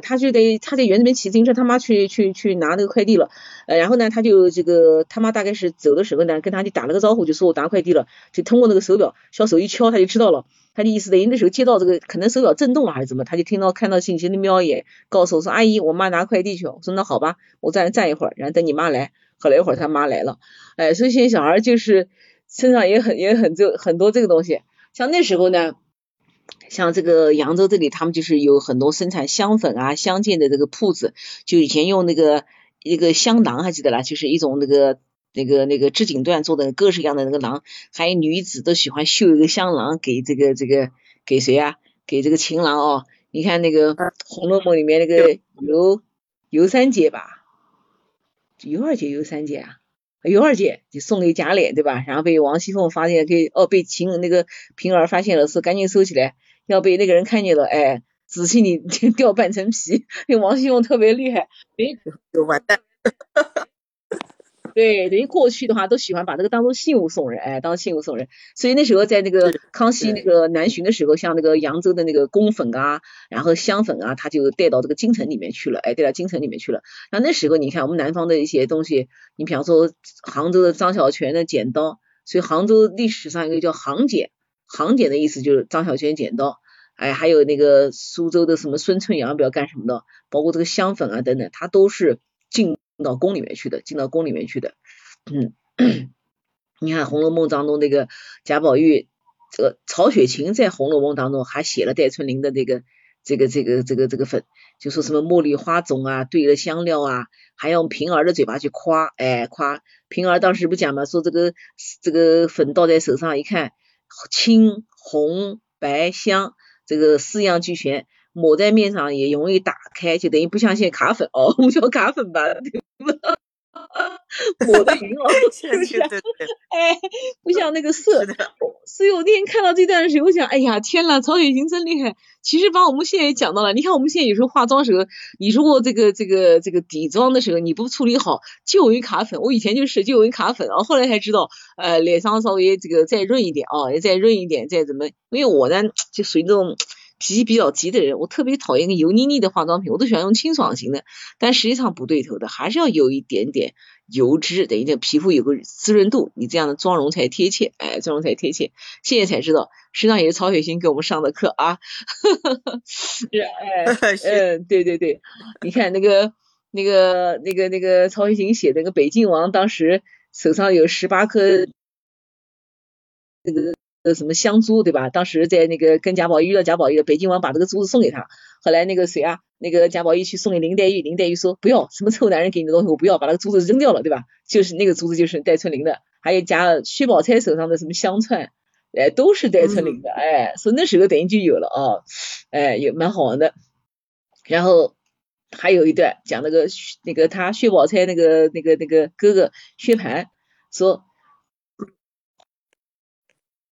他就得他在园子边骑自行车，他妈去去去拿那个快递了，呃，然后呢，他就这个他妈大概是走的时候呢，跟他就打了个招呼，就说我拿快递了，就通过那个手表，小手一敲，他就知道了，他的意思等于那时候接到这个，可能手表震动了还是怎么，他就听到看到信息的瞄一眼，告诉我说阿姨，我妈拿快递去了，我说那好吧，我在那站一会儿，然后等你妈来，后来一会儿他妈来了，哎，所以现在小孩就是身上也很也很这很多这个东西，像那时候呢。像这个扬州这里，他们就是有很多生产香粉啊、香皂的这个铺子，就以前用那个一个香囊，还记得啦？就是一种那个那个那个织锦缎做的各式各样的那个囊，还有女子都喜欢绣一个香囊给这个这个给谁啊？给这个情郎哦。你看那个《红楼梦》里面那个尤尤三姐吧，尤二姐、尤三姐啊，尤二姐就送给贾琏对吧？然后被王熙凤发现，给哦被秦那个平儿发现了，说赶紧收起来。要被那个人看见了，哎，仔细你 掉半层皮。那王熙凤特别厉害，哎，就完蛋。对，等于过去的话都喜欢把这个当做信物送人，哎，当信物送人。所以那时候在那个康熙那个南巡的时候，像那个扬州的那个宫粉啊，然后香粉啊，他就带到这个京城里面去了，哎，带到京城里面去了。那那时候你看我们南方的一些东西，你比方说杭州的张小泉的剪刀，所以杭州历史上一个叫杭剪。行剪的意思就是张小泉剪刀，哎，还有那个苏州的什么孙春阳，不要干什么的，包括这个香粉啊等等，它都是进到宫里面去的，进到宫里面去的。嗯，你看《红楼梦》当中那个贾宝玉，这个曹雪芹在《红楼梦》当中还写了戴春林的这个这个这个这个这个粉，就说什么茉莉花种啊，兑了香料啊，还用平儿的嘴巴去夸，哎，夸平儿当时不讲嘛，说这个这个粉倒在手上一看。青红白香，这个四样俱全，抹在面上也容易打开，就等于不像现在卡粉哦，我们叫卡粉吧，抹的匀哦，是不是？哎，不像那个色。所以我那天看到这段时候，我想，哎呀，天呐，曹雪芹真厉害。其实把我们现在也讲到了，你看我们现在有时候化妆时候，你如果这个这个这个底妆的时候你不处理好，就容易卡粉。我以前就是就容易卡粉，然后后来才知道，呃，脸上稍微这个再润一点啊，也再润一点，再怎么，因为我呢就属于那种。脾气比较急的人，我特别讨厌个油腻腻的化妆品，我都喜欢用清爽型的。但实际上不对头的，还是要有一点点油脂，等于这皮肤有个滋润度，你这样的妆容才贴切，哎，妆容才贴切。现在才知道，实际上也是曹雪芹给我们上的课啊。是，哎，嗯，对对对，你看那个那个那个那个曹雪芹写那个北静王，当时手上有十八颗那个。呃，什么香珠对吧？当时在那个跟贾宝玉遇到贾宝玉，北京王把这个珠子送给他。后来那个谁啊，那个贾宝玉去送给林黛玉，林黛玉说不要，什么臭男人给你的东西我不要，把那个珠子扔掉了，对吧？就是那个珠子就是戴春林的，还有贾薛宝钗手上的什么香串，哎，都是戴春林的，哎，所以那时候等于就有了啊，哎，也蛮好玩的。然后还有一段讲那个那个他薛宝钗那个那个那个哥哥薛蟠说。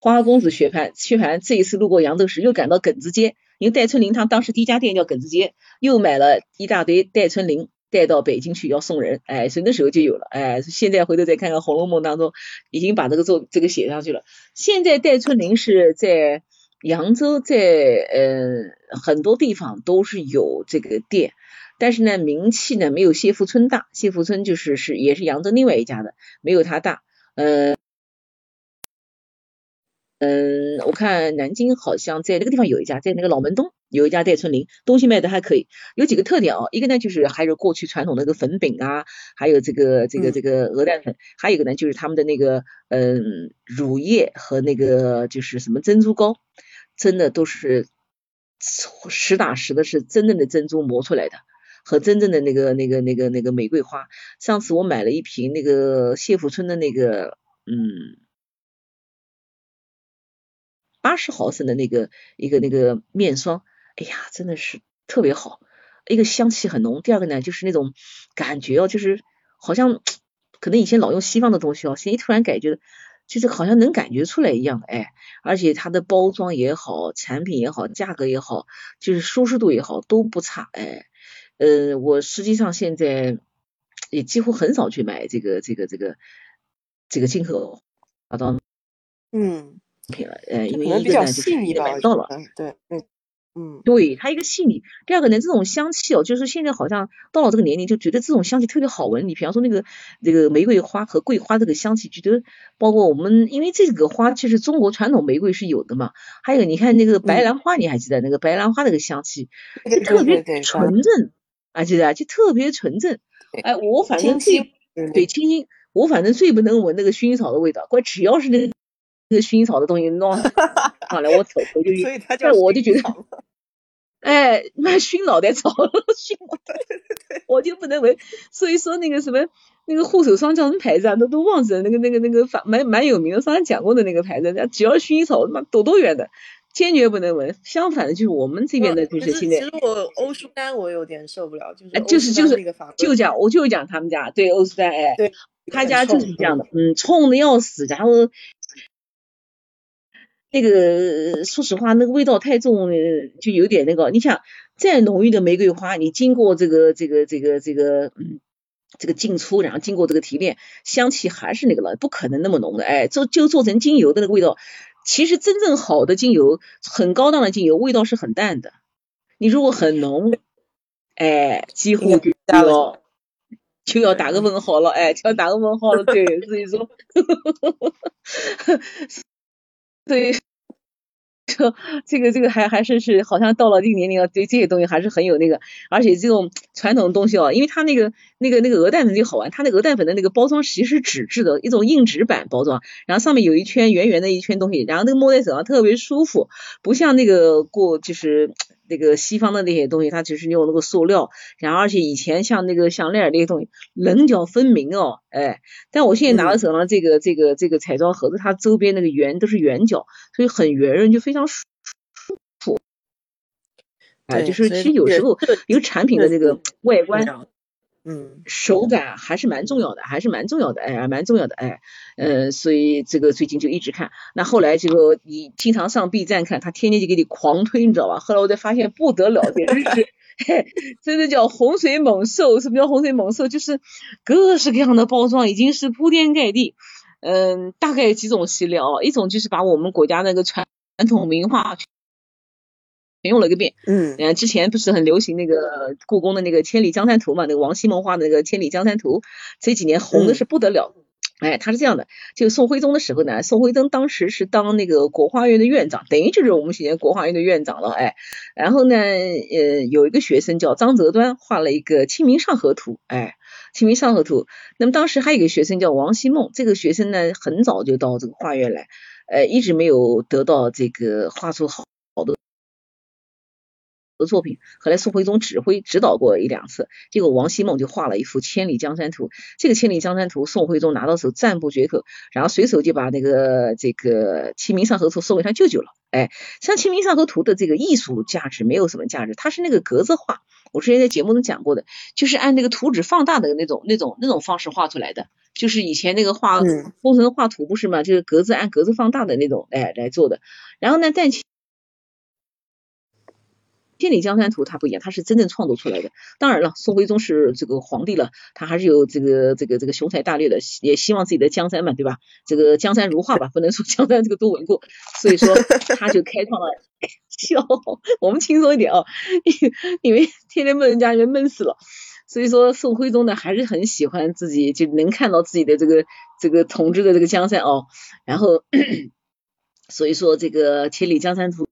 花花公子薛蟠，薛蟠这一次路过扬州时，又赶到耿直街，因为戴春林他当时第一家店叫耿直街，又买了一大堆戴春林带到北京去要送人，哎，所以那时候就有了，哎，现在回头再看看《红楼梦》当中，已经把这个做这个写上去了。现在戴春林是在扬州，在呃很多地方都是有这个店。但是呢，名气呢没有谢富春大。谢富春就是是也是扬州另外一家的，没有他大。呃。嗯，我看南京好像在那个地方有一家，在那个老门东有一家戴春林，东西卖的还可以，有几个特点哦。一个呢就是还是过去传统的那个粉饼啊，还有这个这个这个鹅蛋粉，还有一个呢就是他们的那个嗯乳液和那个就是什么珍珠膏，真的都是实打实的是真正的珍珠磨出来的，和真正的那个那个那个那个玫瑰花。上次我买了一瓶那个谢富春的那个嗯。八十毫升的那个一个那个面霜，哎呀，真的是特别好，一个香气很浓，第二个呢就是那种感觉哦，就是好像可能以前老用西方的东西哦，现在突然感觉就是好像能感觉出来一样，哎，而且它的包装也好，产品也好，价格也好，就是舒适度也好都不差，哎，呃，我实际上现在也几乎很少去买这个这个这个这个进口化妆，嗯。品了，呃，因为一个呢就是买到了，对，嗯，嗯，对，它一个细腻。第二个呢，这种香气哦，就是现在好像到了这个年龄，就觉得这种香气特别好闻。你比方说那个这个玫瑰花和桂花这个香气，觉得包括我们，因为这个花其实中国传统玫瑰是有的嘛。还有你看那个白兰花，你还记得那个白兰花那个香气，就特别纯正，啊，记得就特别纯正。哎，我反正最对清新，我反正最不能闻那个薰衣草的味道，怪只要是那个。那个薰衣草的东西弄 上来，我头头就晕。但我就觉得，哎，那熏脑袋草，熏我，我就不能闻。所以说那个什么，那个护手霜叫什么牌子啊？都都忘记了。那个那个那个反蛮蛮有名的，上次讲过的那个牌子，只要薰衣草，他妈躲多远的，坚决不能闻。相反的，就是我们这边的，就是现在。其实我欧舒丹我有点受不了，就是就是就是就讲我就讲他们家对欧舒丹，哎，对，他家就是这样的，嗯，冲的要死，然后。那个说实话，那个味道太重，就有点那个。你想，再浓郁的玫瑰花，你经过这个这个这个这个嗯这个进出，然后经过这个提炼，香气还是那个了，不可能那么浓的。哎，做就做成精油的那个味道，其实真正好的精油，很高档的精油，味道是很淡的。你如果很浓，哎，几乎就要就要打个问号了，哎，就要打个问号了。对，所以说。对，就这个这个还还是是好像到了这个年龄了，对这些东西还是很有那个，而且这种传统的东西哦，因为它那个那个那个鹅蛋粉就好玩，它那鹅蛋粉的那个包装其实是纸质的一种硬纸板包装，然后上面有一圈圆圆的一圈东西，然后那个摸在手上特别舒服，不像那个过就是。那个西方的那些东西，它只是用那个塑料，然后而且以前像那个项链那些东西棱角分明哦，哎，但我现在拿到手上这个这个这个彩妆盒子，它周边那个圆都是圆角，所以很圆润，就非常舒服。哎，就是其实有时候一个产品的这个外观。嗯，手感还是蛮重要的，还是蛮重要的，哎，蛮重要的，哎，呃，所以这个最近就一直看。那后来这个你经常上 B 站看，他天天就给你狂推，你知道吧？后来我才发现不得了，简直是，嘿真的叫洪水猛兽。什么叫洪水猛兽？就是各式各样的包装已经是铺天盖地。嗯，大概有几种系列哦，一种就是把我们国家那个传统名画。全用了个遍，嗯，嗯，之前不是很流行那个故宫的那个《千里江山图》嘛，那个王希孟画的那个《千里江山图》，这几年红的是不得了。哎，他是这样的，就宋徽宗的时候呢，宋徽宗当时是当那个国画院的院长，等于就是我们现在国画院的院长了，哎，然后呢，呃，有一个学生叫张择端，画了一个《清明上河图》，哎，《清明上河图》。那么当时还有一个学生叫王希孟，这个学生呢，很早就到这个画院来，呃，一直没有得到这个画出好。的作品，后来宋徽宗指挥指导过一两次，结果王希孟就画了一幅《千里江山图》。这个《千里江山图》，宋徽宗拿到手赞不绝口，然后随手就把那个这个《清明上河图》送给他舅舅了。哎，像《清明上河图》的这个艺术价值没有什么价值，它是那个格子画，我之前在节目中讲过的，就是按那个图纸放大的那种、那种、那种方式画出来的，就是以前那个画工程画图不是嘛，就是格子按格子放大的那种，哎来做的。然后呢，但千里江山图它不一样，它是真正创作出来的。当然了，宋徽宗是这个皇帝了，他还是有这个这个这个雄才大略的，也希望自己的江山嘛，对吧？这个江山如画吧，不能说江山这个多稳固，所以说 他就开创了。笑，我们轻松一点哦，因为天天闷人家里面闷死了。所以说宋徽宗呢还是很喜欢自己，就能看到自己的这个这个统治的这个江山哦。然后 所以说这个千里江山图。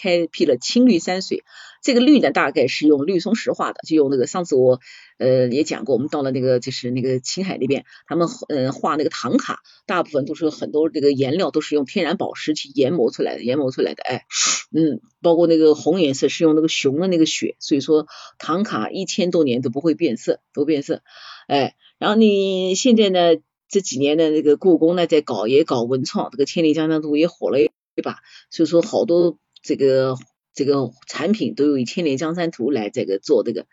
开辟了青绿山水，这个绿呢大概是用绿松石画的，就用那个上次我呃也讲过，我们到了那个就是那个青海那边，他们呃画那个唐卡，大部分都是很多这个颜料都是用天然宝石去研磨出来的，研磨出来的，哎，嗯，包括那个红颜色是用那个熊的那个血，所以说唐卡一千多年都不会变色，不变色，哎，然后你现在呢这几年的那个故宫呢在搞也搞文创，这个千里江山图也火了一把，所以说好多。这个这个产品都有以千里江山图来这个做这个，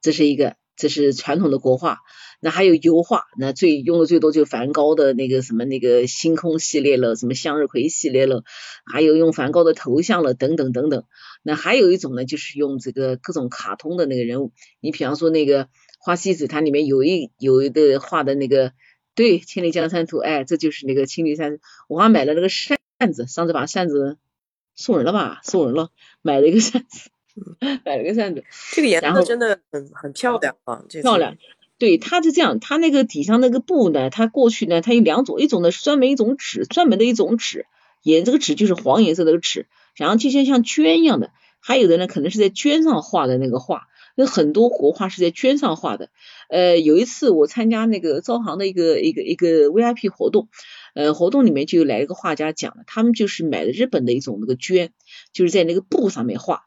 这是一个这是传统的国画，那还有油画，那最用的最多就梵高的那个什么那个星空系列了，什么向日葵系列了，还有用梵高的头像了等等等等。那还有一种呢，就是用这个各种卡通的那个人物，你比方说那个花西子，它里面有一有一个画的那个对千里江山图，哎，这就是那个青绿山，我还买了那个扇子，上次把扇子。送人了吧？送人了，买了一个扇子，买了个扇子。这个颜色真的很很漂亮啊，漂亮。对，它是这样，它那个底上那个布呢，它过去呢，它有两种，一种呢是专门一种纸，专门的一种纸，颜这个纸就是黄颜色的纸，然后就像像绢一样的。还有的呢，可能是在绢上画的那个画，那很多国画是在绢上画的。呃，有一次我参加那个招行的一个一个一个 VIP 活动。呃，活动里面就来一个画家讲了，他们就是买的日本的一种那个绢，就是在那个布上面画，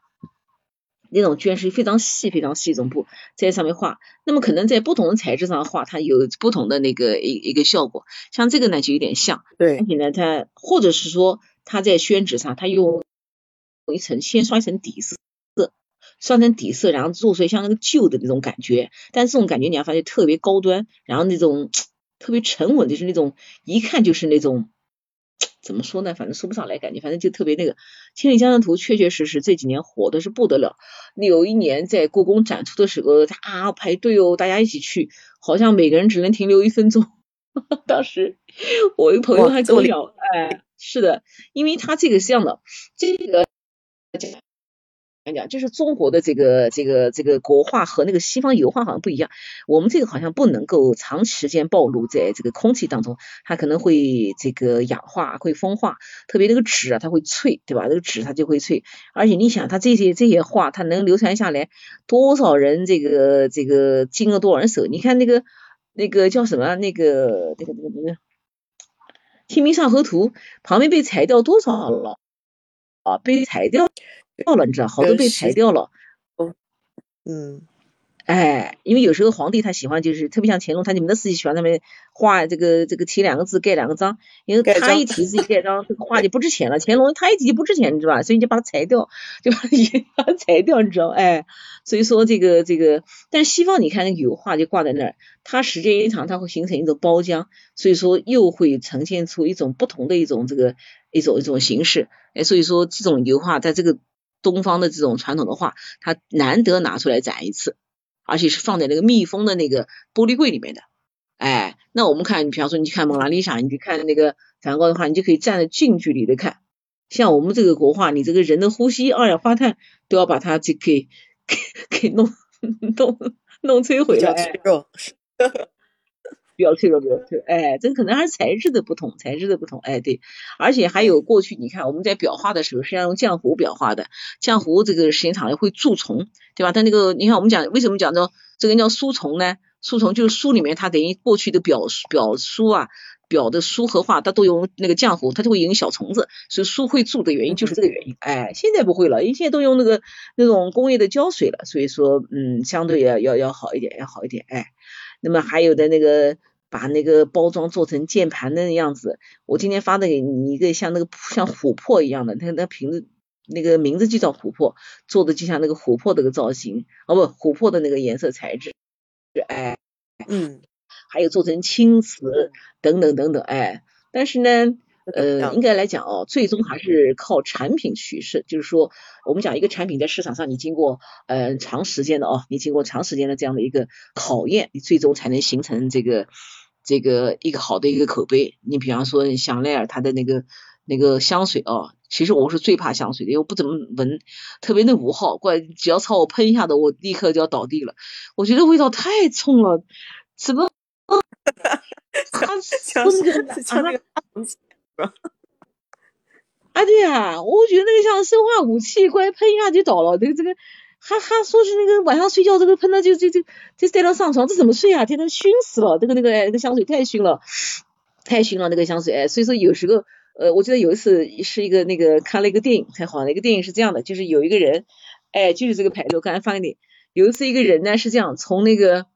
那种绢是非常细、非常细一种布，在上面画。那么可能在不同的材质上画，它有不同的那个一一个效果。像这个呢，就有点像，对。而且呢，它或者是说，它在宣纸上，它用一层先刷一层底色，刷成底色，然后做出来像那个旧的那种感觉。但这种感觉你要发现特别高端，然后那种。特别沉稳，就是那种一看就是那种怎么说呢？反正说不上来感觉，反正就特别那个《千里江山图》，确确实实这几年火的是不得了。有一年在故宫展出的时候，啊排队哦，大家一起去，好像每个人只能停留一分钟。当时我一个朋友还跟我聊，哎，是的，因为他这个是这样的，这个。讲，就是中国的这个这个这个国画和那个西方油画好像不一样，我们这个好像不能够长时间暴露在这个空气当中，它可能会这个氧化，会风化，特别那个纸啊，它会脆，对吧？那个纸它就会脆，而且你想，它这些这些画，它能流传下来，多少人这个这个经了多少人手？你看那个那个叫什么？那个那个那个那个《清明上河图》旁边被裁掉多少了啊？被裁掉。掉了，你知道，好多被裁掉了。哦，嗯，哎，因为有时候皇帝他喜欢，就是特别像乾隆，他你们的自己喜欢他们画这个这个题两个字盖两个章，因为他一提自己盖章，这个画就不值钱了。乾隆他一提就不值钱，你知道吧？所以你就把它裁掉，就把它 裁掉，你知道？哎，所以说这个这个，但西方你看那个油画就挂在那儿，它时间一长，它会形成一种包浆，所以说又会呈现出一种不同的一种这个一种一种形式。哎，所以说这种油画在这个。东方的这种传统的画，它难得拿出来展一次，而且是放在那个密封的那个玻璃柜里面的。哎，那我们看，你比方说你去看蒙娜丽莎，你去看那个梵高的话，你就可以站在近距离的看。像我们这个国画，你这个人的呼吸、二氧化碳都要把它就给给给弄 弄弄摧毁了。脆弱，比较脆弱，哎，这可能还是材质的不同，材质的不同，哎，对，而且还有过去，你看我们在裱画的时候实际上用浆糊裱画的，浆糊这个时间长了会蛀虫，对吧？它那个，你看我们讲为什么讲到这个叫书虫呢？书虫就是书里面它等于过去的裱裱书啊，表的书和画它都用那个浆糊，它就会引小虫子，所以书会蛀的原因就是这个原因，哎，现在不会了，因为现在都用那个那种工业的胶水了，所以说，嗯，相对要要要好一点，要好一点，哎。那么还有的那个把那个包装做成键盘的样子，我今天发的给你一个像那个像琥珀一样的，那那瓶子那个名字就叫琥珀，做的就像那个琥珀的个造型，哦不，琥珀的那个颜色材质，哎，嗯，还有做成青瓷等等等等，哎，但是呢，呃，应该来讲哦，最终还是靠产品取胜，就是说，我们讲一个产品在市场上，你经过呃长时间的哦，你经过长时间的这样的一个考验，你最终才能形成这个这个一个好的一个口碑。你比方说香奈儿它的那个那个香水哦，其实我是最怕香水的，因为我不怎么闻，特别那五号，怪只要朝我喷一下子，我立刻就要倒地了。我觉得味道太冲了，怎么？他像像那个 啊，对呀，我觉得那个像生化武器，过来喷一下就倒了。这个这个，还还说是那个晚上睡觉这个喷的就就就就带到上床，这怎么睡啊？天天熏死了。这个那个那个香水太熏了，太熏了那个香水。哎，所以说有时候呃，我记得有一次是一个那个看了一个电影才好的一个电影是这样的，就是有一个人，哎，就是这个牌子，我刚才发给你。有一次一个人呢是这样，从那个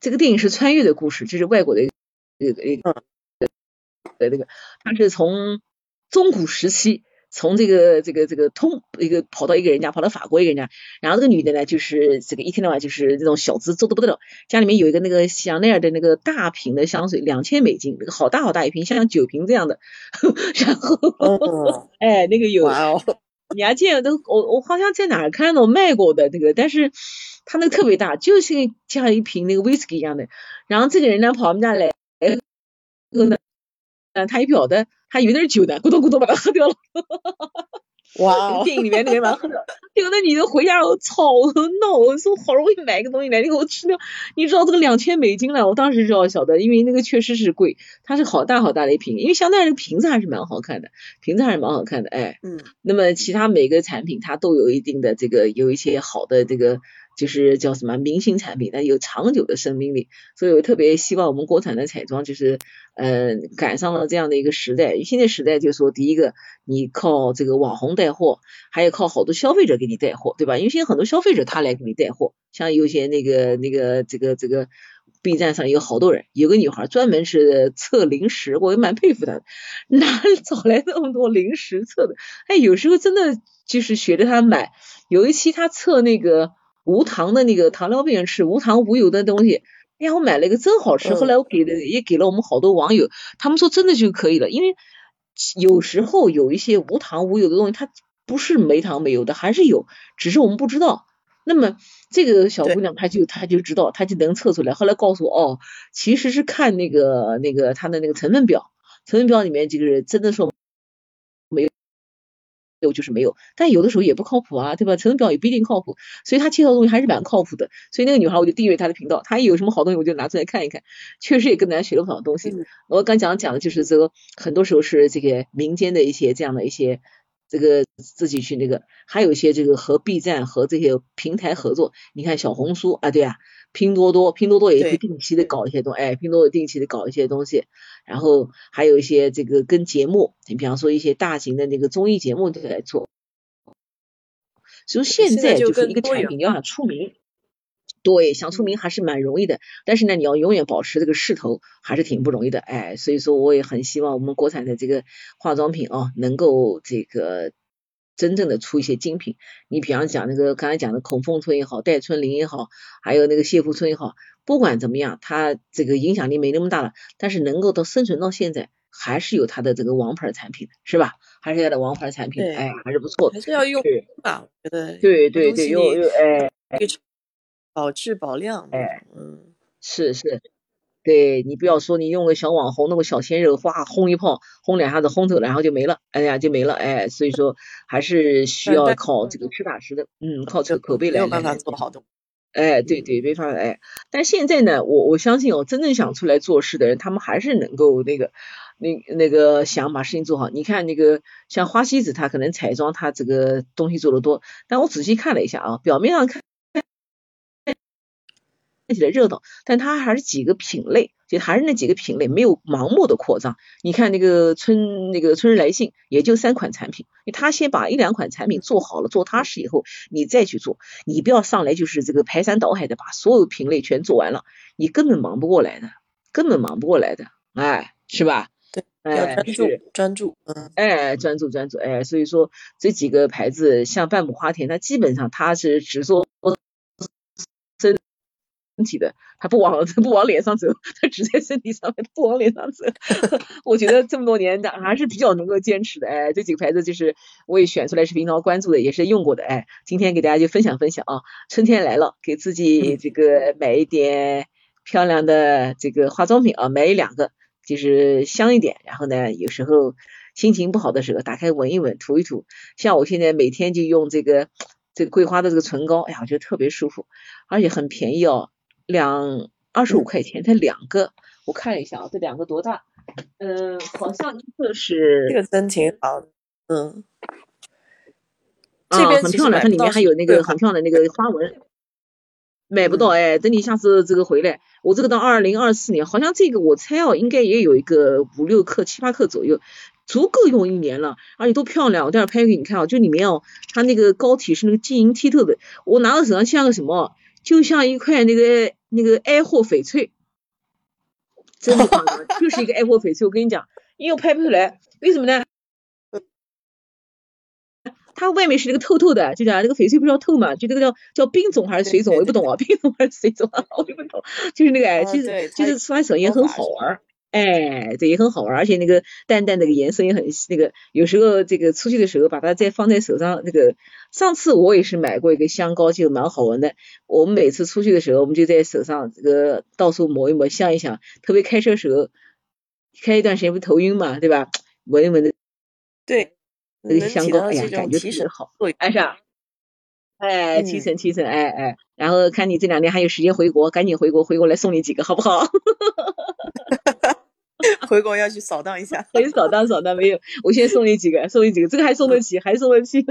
这个电影是穿越的故事，就是外国的。这个一个呃那个，他是从中古时期，从这个这个这个通一个跑到一个人家，跑到法国一个人家，然后这个女的呢，就是这个一天到晚就是那种小资，做的不得了，家里面有一个那个香奈儿的那个大瓶的香水，两千美金，那个好大好大一瓶，像酒瓶这样的，然后哎那个有，你还见都我我好像在哪儿看到卖过的那个，但是他那个特别大，就是像一瓶那个威士忌一样的，然后这个人呢跑我们家来。后呢，嗯，他一不晓得，他以为那是酒呢，咕咚咕咚把它喝掉了。哇！电影里面那个人把它喝掉，结果那女的回家我操，我闹，我说好容易买一个东西来，你给我吃掉。你知道这个两千美金了，我当时就要晓得，因为那个确实是贵，它是好大好大的一瓶，因为香奈儿的瓶子还是蛮好看的，瓶子还是蛮好看的，哎，嗯。那么其他每个产品它都有一定的这个有一些好的这个。就是叫什么明星产品，它有长久的生命力，所以我特别希望我们国产的彩妆就是，呃，赶上了这样的一个时代。现在时代就是说，第一个你靠这个网红带货，还有靠好多消费者给你带货，对吧？因为现在很多消费者他来给你带货，像有些那个那个这个这个 B 站上有好多人，有个女孩专门是测零食，我也蛮佩服她的，哪找来那么多零食测的？哎，有时候真的就是学着她买，有一期她测那个。无糖的那个糖尿病人吃无糖无油的东西，哎呀，我买了一个真好吃。后来我给的也给了我们好多网友，他们说真的就可以了。因为有时候有一些无糖无油的东西，它不是没糖没油的，还是有，只是我们不知道。那么这个小姑娘她就她就知道，她就能测出来。后来告诉我，哦，其实是看那个那个它的那个成分表，成分表里面这个真的说。有就是没有，但有的时候也不靠谱啊，对吧？成分表也不一定靠谱，所以他介绍的东西还是蛮靠谱的。所以那个女孩我就订阅她的频道，她一有什么好东西我就拿出来看一看，确实也跟大家学了不少东西。我刚讲讲的就是这个，很多时候是这个民间的一些这样的一些这个自己去那个，还有一些这个和 B 站和这些平台合作。你看小红书啊，对啊，拼多多，拼多多也会定期的搞一些东，哎，拼多多定期的搞一些东西。然后还有一些这个跟节目，你比方说一些大型的那个综艺节目都在做。所以现在就是一个产品，你要想出名，对，想出名还是蛮容易的。但是呢，你要永远保持这个势头，还是挺不容易的。哎，所以说我也很希望我们国产的这个化妆品啊，能够这个真正的出一些精品。你比方讲那个刚才讲的孔凤春也好，戴春林也好，还有那个谢富春也好。不管怎么样，它这个影响力没那么大了，但是能够到生存到现在，还是有它的这个王牌产品的，是吧？还是它的王牌产品，哎，还是不错的。还是要用吧，我觉得。对对对，用用哎，保质保量，哎，嗯，是是，对你不要说你用个小网红弄个小鲜肉，哗轰一炮，轰两下子轰走了，然后就没了，哎呀就没了，哎，所以说还是需要靠这个实打实的，嗯，靠这个口碑来。没有办法做好的。哎，对对，没法哎，但现在呢，我我相信哦，真正想出来做事的人，他们还是能够那个，那那个想把事情做好。你看那个像花西子，他可能彩妆他这个东西做的多，但我仔细看了一下啊，表面上看。看起来热闹，但它还是几个品类，就还是那几个品类，没有盲目的扩张。你看那个春那个春日来信，也就三款产品，他先把一两款产品做好了，做踏实以后，你再去做，你不要上来就是这个排山倒海的把所有品类全做完了，你根本忙不过来的，根本忙不过来的，哎，是吧？对，要专注，专注，嗯，哎，专注专注，哎，所以说这几个牌子，像半亩花田，它基本上它是只做。身体的，它不往 不往脸上走，它只在身体上面，不往脸上走。我觉得这么多年的还是比较能够坚持的，哎，这几个牌子就是我也选出来是平常关注的，也是用过的，哎，今天给大家就分享分享啊，春天来了，给自己这个买一点漂亮的这个化妆品啊，买一两个，就是香一点，然后呢，有时候心情不好的时候打开闻一闻，涂一涂，像我现在每天就用这个这个桂花的这个唇膏，哎呀，我觉得特别舒服，而且很便宜哦。两二十五块钱，它两个，我看了一下啊，这两个多大？嗯，好像一个是这个真挺好，嗯，啊，很漂亮，它里面还有那个很漂亮的那个花纹，买不到哎，等你下次这个回来，我这个到二零二四年，好像这个我猜哦，应该也有一个五六克、七八克左右，足够用一年了，而且都漂亮，我待会拍给你看啊，就里面哦，它那个膏体是那个晶莹剔透的，我拿到手上像个什么？就像一块那个那个爱货翡翠，真的就是一个爱货翡翠。我跟你讲，因为我拍不出来，为什么呢？它外面是那个透透的，就讲那个翡翠不是要透嘛？就那个叫叫冰种还是水种？我也不懂啊，冰种还是水种啊？我也不懂。就是那个哎，其实其实出来手也很好玩。哎，对也很好玩，而且那个淡淡那个颜色也很那个，有时候这个出去的时候把它再放在手上，那个上次我也是买过一个香膏，就蛮好闻的。我们每次出去的时候，我们就在手上这个到处抹一抹，香一香。特别开车时候，开一段时间不头晕嘛，对吧？闻一闻的，对，那个香膏，哎呀，感觉特别好，哎是啊，哎，提神提神，哎哎。然后看你这两天还有时间回国，赶紧回国，回国来送你几个，好不好？回国要去扫荡一下，可以扫荡扫荡，没有，我先送你几个，送你几个，这个还送得起，还送得起，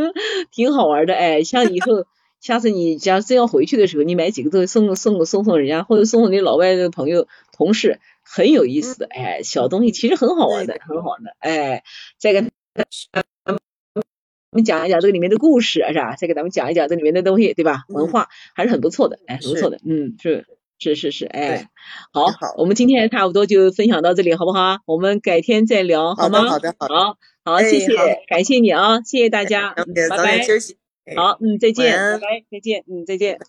挺好玩的，哎，像以后下次你假如真要回去的时候，你买几个东西送送送送人家，或者送送你老外的朋友同事，很有意思。的，哎，小东西其实很好玩的，很好的，哎，再跟我们讲一讲这个里面的故事，是吧？再给咱们讲一讲这里面的东西，对吧？文化还是很不错的，哎，很不错的，嗯，是。是是是，哎，好，好我们今天差不多就分享到这里，好不好？我们改天再聊，好吗？好的，好的，好，好，谢谢，感谢你啊，谢谢大家，拜拜，休息，好，嗯，再见，拜拜，再见，嗯，再见。